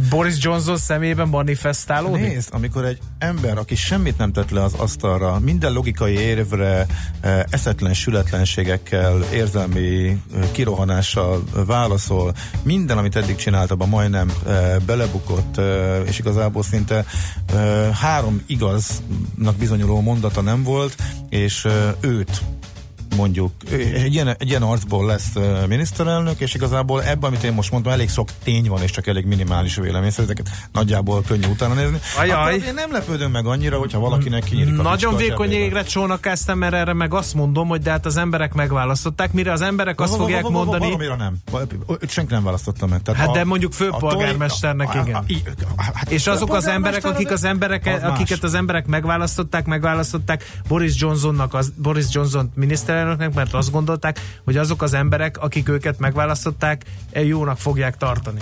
S1: Boris Johnson szemében manifestálódik?
S2: Nézd, amikor egy ember, aki semmit nem tett le az asztalra, minden logikai érvre, eh, eszetlen sületlenségekkel, érzelmi eh, kirohanással válaszol, minden, amit eddig csinált, abban majdnem eh, belebukott, és igazából szinte három igaznak bizonyuló mondata nem volt, és őt mondjuk egy ilyen, egy ilyen arcból lesz miniszterelnök, és igazából ebben, amit én most mondtam, elég sok tény van, és csak elég minimális vélemény, szóval ezeket nagyjából könnyű utána nézni.
S1: Ajaj.
S2: Akkor én nem lepődöm meg annyira, hogyha valakinek kinyílik a
S1: Nagyon vékony égre csónakáztam, mert erre meg azt mondom, hogy de hát az emberek megválasztották, mire az emberek azt fogják mondani,
S2: Valamire nem. Senki nem választotta meg.
S1: Hát de mondjuk főpolgármesternek igen.
S2: hát
S1: és azok az emberek, akik az emberek, akiket az emberek megválasztották, megválasztották Boris Johnsonnak, Boris Johnson miniszterelnöknek, mert azt gondolták, hogy azok az emberek, akik őket megválasztották, e jónak fogják tartani.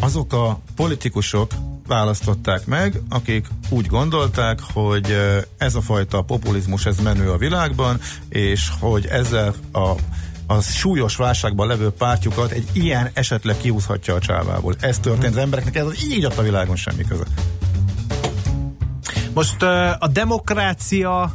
S2: azok a politikusok választották meg, akik úgy gondolták, hogy eh, ez a fajta populizmus ez menő a világban, és hogy ezzel a a súlyos válságban levő pártjukat egy ilyen esetleg kiúzhatja a csávából. Ez történt az embereknek, ez az így a világon semmi köze.
S1: Most ö, a demokrácia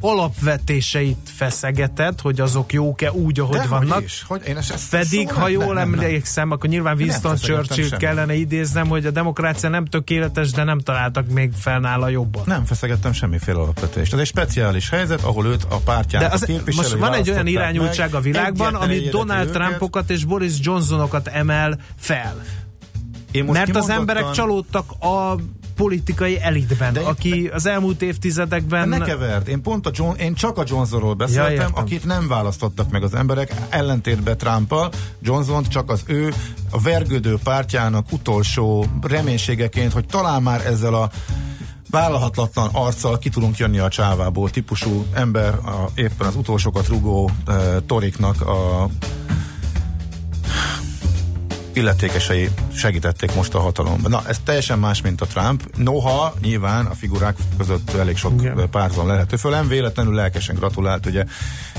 S1: alapvetéseit feszegeted, hogy azok jók-e úgy, ahogy
S2: Dehogy
S1: vannak.
S2: is. Hogy én ezt,
S1: Pedig,
S2: szóval
S1: ha jól
S2: nem, nem, nem.
S1: emlékszem, akkor nyilván Winston Churchill kellene idéznem, hogy a demokrácia nem tökéletes, de nem találtak még fel nála jobban.
S2: Nem feszegettem semmiféle alapvetést. Ez egy speciális helyzet, ahol őt a pártjának
S1: De az,
S2: a
S1: most van egy olyan irányultság a világban, ami Donald. Trumpokat és Boris Johnsonokat emel fel. Mert az emberek csalódtak a politikai elitben,
S2: De én-
S1: aki az elmúlt évtizedekben...
S2: Ne keverd, én pont a John, én csak a Johnsonról
S1: Ja,
S2: beszéltem,
S1: értem.
S2: akit nem választottak meg az emberek, ellentétben Trumpal, Johnson csak az ő a vergődő pártjának utolsó reménységeként, hogy talán már ezzel a vállalhatatlan arccal ki tudunk jönni a csávából típusú ember, a, éppen az utolsókat rugó e, toriknak a illetékesei segítették most a hatalomban. Na, ez teljesen más, mint a Trump. Noha nyilván a figurák között elég sok
S1: Igen.
S2: párzon lehető föl. Nem véletlenül lelkesen gratulált ugye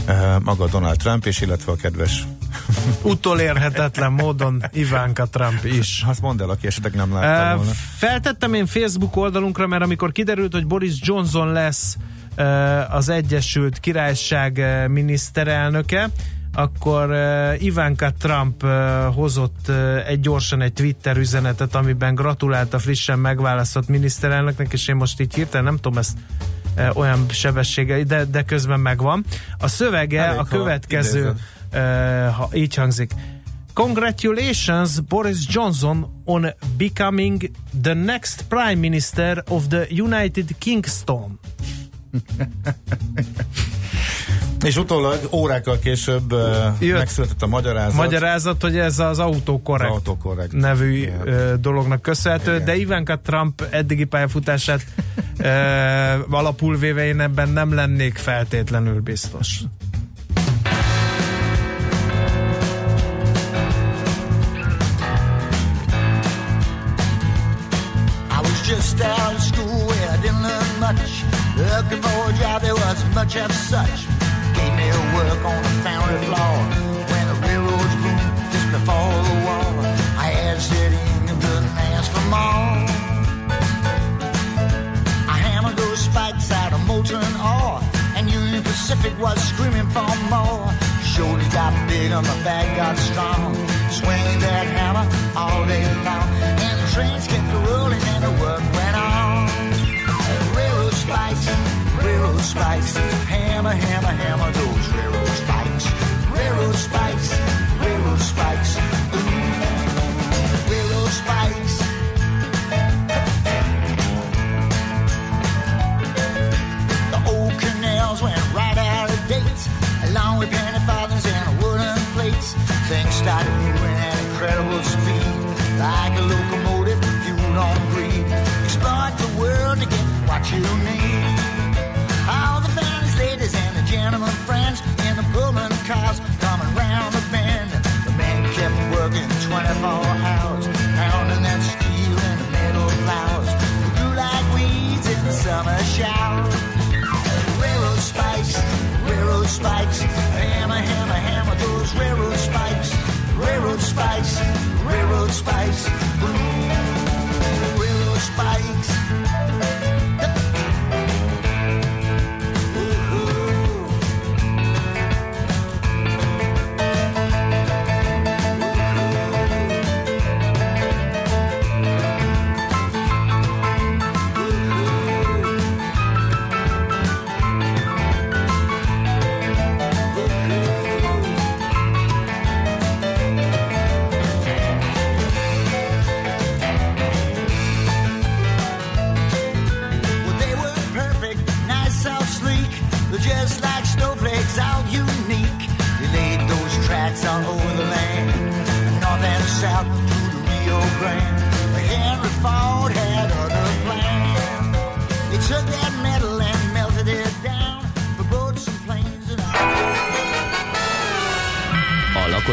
S2: eh, maga Donald Trump és illetve a kedves
S1: Utolérhetetlen módon Ivánka Trump is.
S2: azt mondd el, aki esetleg nem látta
S1: Uh,
S2: volna.
S1: feltettem én Facebook oldalunkra, mert amikor kiderült, hogy Boris Johnson lesz uh, az Egyesült Királyság miniszterelnöke, akkor uh, Ivanka Trump uh, hozott uh, egy gyorsan egy Twitter üzenetet, amiben gratulált a frissen megválasztott miniszterelnöknek, és én most így hirtelen nem tudom ezt uh, olyan sebessége, de, de közben megvan. A szövege
S2: Elég,
S1: a következő, uh, ha így hangzik. Congratulations, Boris Johnson, on becoming the next Prime Minister of the United Kingston.
S2: És utólag órákkal később
S1: Jött.
S2: megszületett a magyarázat.
S1: Magyarázat, hogy ez az autokorrekt,
S2: az
S1: autokorrekt. nevű
S2: Igen.
S1: dolognak köszönhető,
S2: Igen.
S1: de Ivanka Trump eddigi pályafutását alapul véve én ebben nem lennék feltétlenül biztos.
S10: just out of school where I didn't learn much. Looking for a job, there wasn't much of such. Work on the foundry floor. When the railroads boomed just before the war, I had sit in and couldn't ask for more. I hammered those spikes out of molten ore, and Union Pacific was screaming for more. Shoulders got big and my back got strong. Swinging that hammer all day long, and the trains kept rolling and the work went on. Railroad spikes, railroad spikes, hammer, hammer, hammer those railroad spikes. Railroad spikes, railroad spikes, ooh, railroad spikes. The old canals went right out of date, along with penny farthings and wooden plates. Things started moving at incredible speed, like a locomotive fueled on greed. Exploit the world to get what you need. Gentlemen friends in the Pullman cars coming round the bend. The man kept working 24 hours, pounding that steel in the metal flowers. Who grew like weeds in the summer shower. Railroad spikes, railroad spikes, hammer, hammer, hammer those railroad spikes. Railroad spikes, railroad spikes, ooh, They're just like snowflakes, all unique. They laid those tracks all over the land, north and south to the Rio Grande. Henry Ford had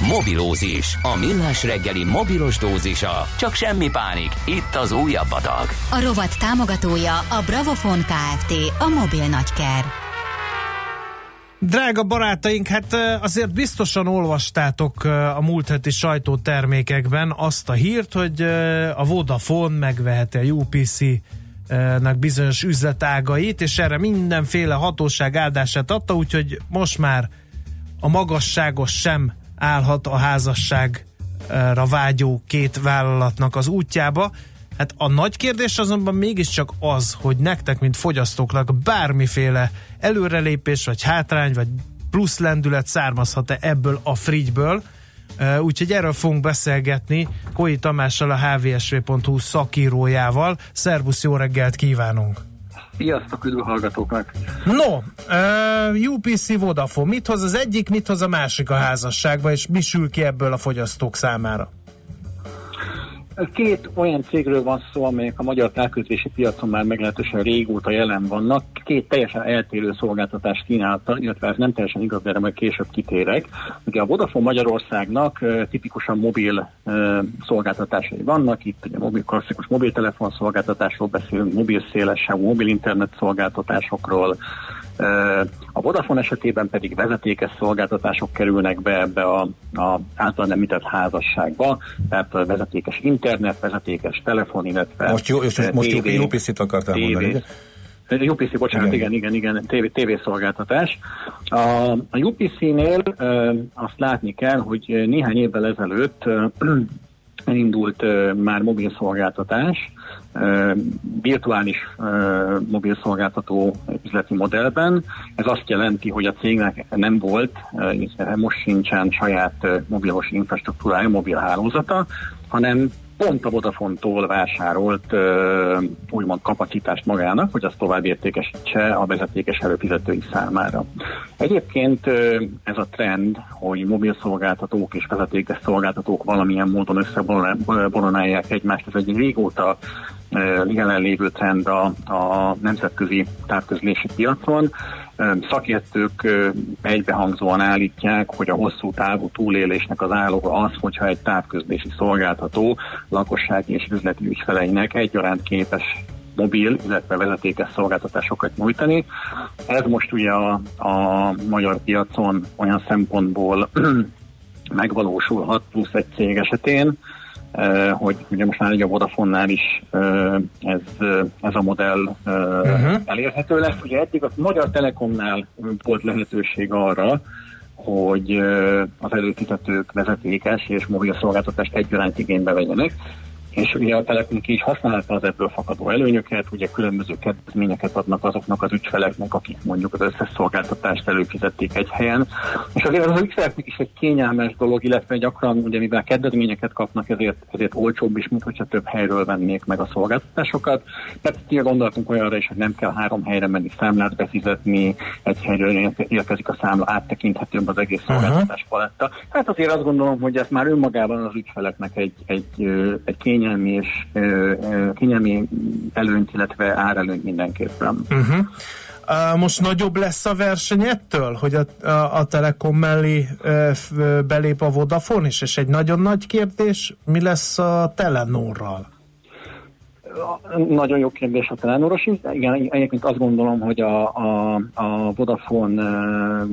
S7: Mobilózis, a millás reggeli mobilos dózisa. Csak semmi pánik, itt az újabb adag.
S11: A rovat támogatója a Bravofon Kft. A mobil nagyker.
S1: Drága barátaink, hát azért biztosan olvastátok a múlt heti sajtótermékekben azt a hírt, hogy a Vodafone megveheti a UPC nek bizonyos üzletágait, és erre mindenféle hatóság áldását adta, úgyhogy most már a magasságos sem állhat a házasságra vágyó két vállalatnak az útjába. Hát a nagy kérdés azonban mégiscsak az, hogy nektek, mint fogyasztóknak bármiféle előrelépés, vagy hátrány, vagy plusz lendület származhat-e ebből a frigyből. Úgyhogy erről fogunk beszélgetni Koi Tamással, a hvsv.hu szakírójával. Szervusz, jó reggelt kívánunk!
S12: Sziasztok, üdv hallgatóknak!
S1: No, uh, UPC Vodafone, mit hoz az egyik, mit hoz a másik a házasságba, és mi sül ki ebből a fogyasztók számára?
S12: Két olyan cégről van szó, amelyek a magyar távközlési piacon már meglehetősen régóta jelen vannak. Két teljesen eltérő szolgáltatást kínálta, illetve ez nem teljesen igaz, de erre majd később kitérek. Ugye a Vodafone Magyarországnak tipikusan mobil szolgáltatásai vannak. Itt ugye mobil, klasszikus mobiltelefon szolgáltatásról beszélünk, mobil szélességű, mobil internet szolgáltatásokról, a Vodafone esetében pedig vezetékes szolgáltatások kerülnek be ebbe a, a általán említett házasságba, tehát vezetékes internet, vezetékes telefon, illetve
S2: Most, jó, most, most
S12: TV,
S2: UPC-t akartál mondani, ugye?
S12: UPC, bocsánat, igen, igen, igen, igen TV, TV szolgáltatás. A, a UPC-nél e, azt látni kell, hogy néhány évvel ezelőtt e, elindult már mobil szolgáltatás, virtuális mobil szolgáltató üzleti modellben. Ez azt jelenti, hogy a cégnek nem volt, most sincsen saját mobilos infrastruktúrája, mobil hálózata, hanem pont a Vodafone-tól vásárolt ö, úgymond kapacitást magának, hogy azt tovább értékesítse a vezetékes előfizetői számára. Egyébként ez a trend, hogy mobil szolgáltatók és vezetékes szolgáltatók valamilyen módon összeboronálják egymást, ez egy régóta jelenlévő trend a, a nemzetközi távközlési piacon. Szakértők egybehangzóan állítják, hogy a hosszú távú túlélésnek az áloga az, hogyha egy távközlési szolgáltató lakossági és üzleti ügyfeleinek egyaránt képes mobil, illetve vezetékes szolgáltatásokat nyújtani. Ez most ugye a, a magyar piacon olyan szempontból megvalósulhat plusz egy cég esetén, hogy ugye most már ugye a Vodafone-nál is eh, ez, eh, ez a modell uh-huh. elérhető lesz. Ugye eddig a Magyar Telekomnál volt lehetőség arra, hogy eh, az előfizetők vezetékes és mobil szolgáltatást egyaránt igénybe vegyenek és ugye a Telekom ki is használta az ebből fakadó előnyöket, ugye különböző kedvezményeket adnak azoknak az ügyfeleknek, akik mondjuk az összes szolgáltatást előfizették egy helyen. És azért az ügyfeleknek is egy kényelmes dolog, illetve gyakran, ugye mivel kedvezményeket kapnak, ezért, ezért olcsóbb is, mint hogyha több helyről vennék meg a szolgáltatásokat. Tehát ugye gondoltunk olyanra is, hogy nem kell három helyre menni számlát befizetni, egy helyről érkezik a számla, áttekinthetőbb az egész szolgáltatás paletta. Hát azért azt gondolom, hogy ez már önmagában az ügyfeleknek egy, egy, egy kényelmi és kényelmi előnyt, illetve árelőnyt mindenképpen.
S1: Uh-huh. Uh, most nagyobb lesz a verseny ettől, hogy a, a, a Telekom mellé belép a Vodafone is, és egy nagyon nagy kérdés, mi lesz a Telenorral?
S12: Nagyon jó kérdés a Telenoros is. Igen, egyébként azt gondolom, hogy a, a, a Vodafone uh,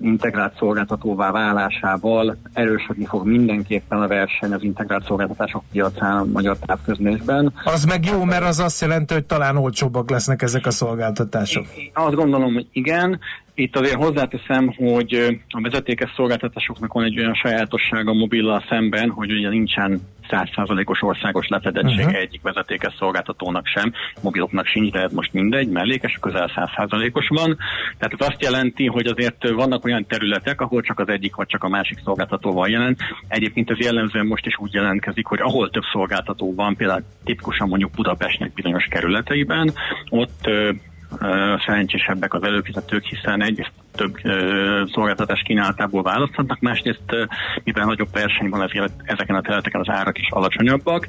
S12: integrált szolgáltatóvá válásával erősödni fog mindenképpen a verseny az integrált szolgáltatások piacán a magyar távközlésben.
S1: Az meg jó, mert az azt jelenti, hogy talán olcsóbbak lesznek ezek a szolgáltatások.
S12: Azt gondolom, hogy igen. Itt azért hozzáteszem, hogy a vezetékes szolgáltatásoknak van egy olyan sajátossága mobillal szemben, hogy ugye nincsen százszázalékos országos lefedettség
S13: Mhm.
S12: uh-huh. egyik vezetékes szolgáltatónak sem, mobiloknak sincs, de ez most mindegy, mellékes, közel százszázalékos van. Tehát ez azt jelenti, hogy azért vannak olyan területek, ahol csak az egyik vagy csak a másik szolgáltatóval jelent. Egyébként ez jellemzően most is úgy jelentkezik, hogy ahol több szolgáltató van, például tipikusan mondjuk Budapestnek bizonyos kerületeiben, ott szerencsésebbek az előfizetők, hiszen egyrészt több szolgáltatás kínálatából választhatnak, másrészt mivel nagyobb verseny van, ezért ezeken a területeken az árak is alacsonyabbak.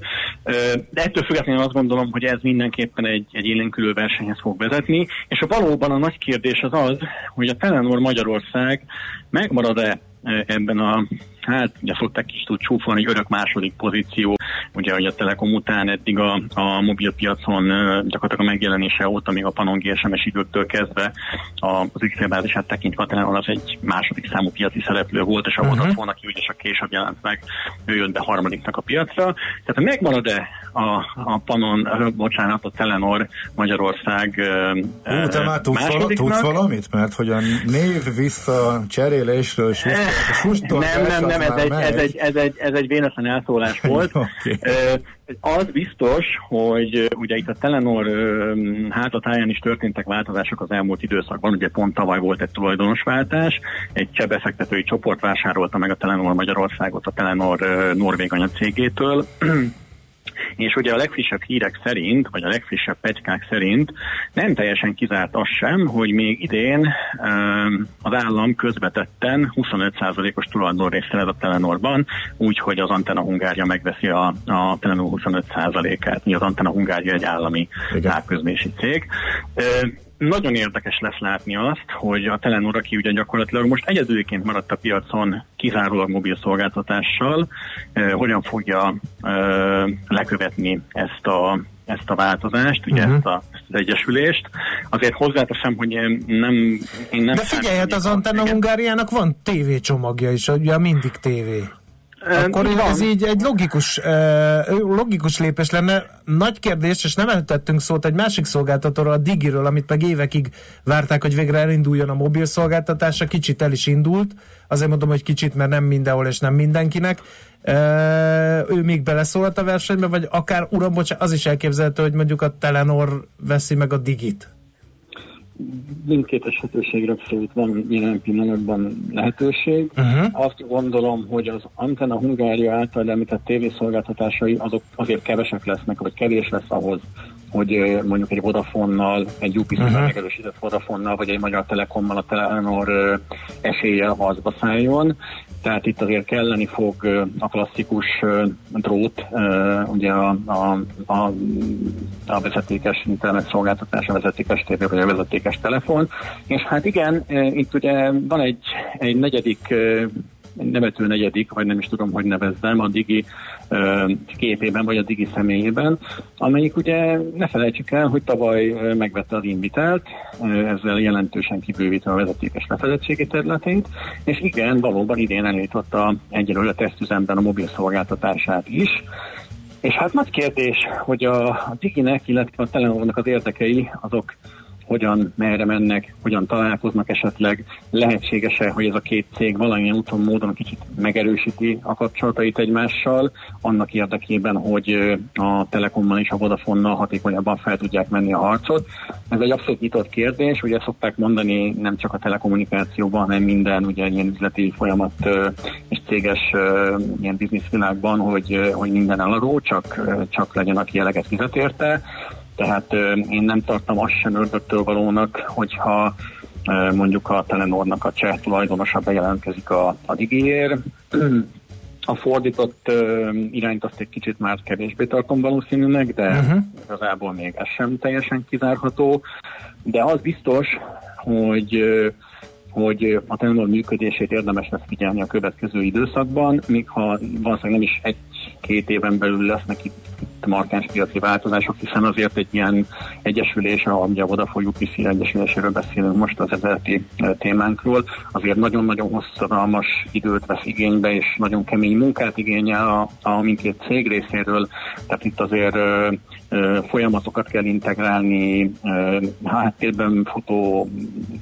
S12: De ettől függetlenül azt gondolom, hogy ez mindenképpen egy, egy élénkülő versenyhez fog vezetni, és a valóban a nagy kérdés az az, hogy a Telenor Magyarország megmarad-e ebben a hát ugye szokták is tud csúfolni, örök második pozíció, ugye hogy a Telekom után eddig a, a mobilpiacon gyakorlatilag a megjelenése óta, még a Panon GSMS időktől kezdve az ügyfélbázisát tekintve a Telenor az egy második számú piaci szereplő volt, és a
S13: Mhm.
S12: Vodafone, aki ugye csak később jelent meg, ő jött be harmadiknak a piacra. Tehát megmarad-e a, a Panon, bocsánat, a Telenor Magyarország ö,
S2: Ú, te már tudsz, vala, tudsz valamit? Mert hogy a név vissza cserélésről, sustól
S12: Nem, nem, nem, ez egy, ez, egy, ez, egy, ez egy véletlen elszólás volt.
S2: Oké.
S12: Az biztos, hogy ugye itt a Telenor ö, hátatáján is történtek változások az elmúlt időszakban, ugye pont tavaly volt egy tulajdonosváltás, egy csebefektetői csoport vásárolta meg a Telenor Magyarországot a Telenor norvég anyacégétől, és ugye a legfrissebb hírek szerint, vagy a legfrissebb pegykák szerint nem teljesen kizárt az sem, hogy még idén um, az állam közvetetten 25%-os tulajdonrészt szerez a Telenorban, úgyhogy az Antena Hungária megveszi a, a Telenor 25%-át. Mi az Antena Hungária egy állami távközlési cég. Nagyon érdekes lesz látni azt, hogy a Telenor, aki ugye gyakorlatilag most egyedüliként maradt a piacon kizárólag mobil szolgáltatással, eh, hogyan fogja eh, lekövetni ezt a ezt a változást, ugye
S1: Mhm.
S12: ezt, a, ezt az egyesülést. Azért hozzáteszem, hogy én nem... Én nem
S1: De figyelj, hát az Antenna Hungáriának van tévécsomagja is, ugye mindig tévé. Akkor
S12: van.
S1: ez így egy logikus, logikus lépés lenne. Nagy kérdés, és nem eltettünk szót egy másik szolgáltatóról, a Digiről, amit meg évekig várták, hogy végre elinduljon a mobil szolgáltatása, kicsit el is indult. Azért mondom, hogy kicsit, mert nem mindenhol és nem mindenkinek. Ő még beleszólt a versenybe, vagy akár, uram, bocsánat, az is elképzelhető, hogy mondjuk a Telenor veszi meg a Digit.
S12: Mindkét esetőségre abszolút van jelen pillanatban lehetőség.
S1: Uh-huh.
S12: Azt gondolom, hogy az Antenna Hungária által említett tévészolgáltatásai azok azért kevesek lesznek, vagy kevés lesz ahhoz, hogy mondjuk egy Vodafonnal, egy UPC-vel
S1: Mhm.
S12: megerősített Vodafonnal, vagy egy Magyar Telekommal a Telenor eséllyel harcba szálljon. Tehát itt azért kelleni fog a klasszikus drót, ugye a, a, a, a vezetékes internet szolgáltatás, a vezetékes tévé vagy a vezetékes telefon. És hát igen, itt ugye van egy, egy negyedik nevető negyedik, vagy nem is tudom, hogy nevezzem, a Digi képében, vagy a Digi személyében, amelyik ugye ne felejtsük el, hogy tavaly megvette az Invitelt, ezzel jelentősen kibővítve a vezetékes lefedettségi területét, és igen, valóban idén elindította egyelőre tesztüzemben a mobil szolgáltatását is, és hát nagy kérdés, hogy a, a Diginek, illetve a Telenornak az érdekei, azok hogyan, merre mennek, hogyan találkoznak esetleg, lehetséges-e, hogy ez a két cég valamilyen úton, módon kicsit megerősíti a kapcsolatait egymással, annak érdekében, hogy a Telekommal és a Vodafonnal hatékonyabban fel tudják menni a harcot. Ez egy abszolút nyitott kérdés, ugye szokták mondani nem csak a telekommunikációban, hanem minden ugye ilyen üzleti folyamat és céges ilyen bizniszvilágban, hogy, hogy minden eladó, csak, csak legyen, aki eleget fizet érte. Tehát én nem tartom azt sem ördögtől valónak, hogyha mondjuk a Telenornak a cseh tulajdonosa bejelentkezik a, a digiér. A fordított ö, irányt azt egy kicsit már kevésbé tartom valószínűnek, de uh-huh. igazából még ez sem teljesen kizárható. De az biztos, hogy ö, hogy a Telenor működését érdemes lesz figyelni a következő időszakban, míg ha valószínűleg nem is egy-két éven belül lesznek itt, markáns piaci változások, hiszen azért egy ilyen egyesülés, a, ugye a Vodafone UPC egyesüléséről beszélünk most az ezeleti eh, témánkról, azért nagyon-nagyon hosszadalmas időt vesz igénybe, és nagyon kemény munkát igényel a, a mindkét cég részéről, tehát itt azért ö, ö, folyamatokat kell integrálni, ö, háttérben futó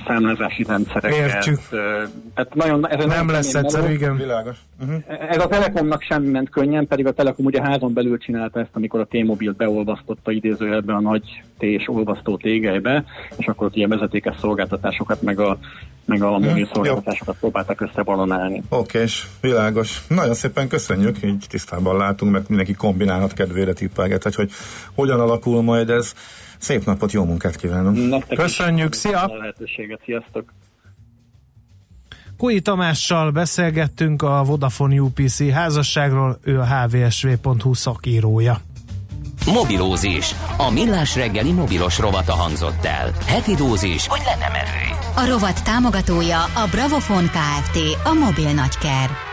S12: számlázási rendszereket.
S1: Értjük.
S12: ö, Tehát nagyon, ez
S1: Nem lesz
S12: könnyű
S1: egyszerű, igen.
S2: Világos. Uh-huh.
S12: Ez a Telekomnak sem ment könnyen, pedig a Telekom ugye házon belül csinálta ezt, amikor a T-Mobile beolvasztotta idézőjelben a nagy T és olvasztó tégelybe, és akkor ott ilyen vezetékes szolgáltatásokat, meg a, meg a mobil
S2: jó.
S12: szolgáltatásokat próbáltak összebalonálni.
S2: Oké, és világos. Nagyon szépen köszönjük, így tisztában látunk, mert mindenki kombinálhat kedvére tippelget, hogy, hogy hogyan alakul majd ez. Szép napot, jó munkát kívánunk.
S12: Nektek
S1: Köszönjük,
S12: is
S1: szia!
S12: a lehetőséget, sziasztok!
S1: Kui Tamással beszélgettünk a Vodafone UPC házasságról, ő a hvsv.hu szakírója.
S7: Mobilózis. A millás reggeli mobilos rovata hangzott el. Heti dózis, hogy lenne merő.
S11: A rovat támogatója a Bravofon Kft. A mobil nagyker.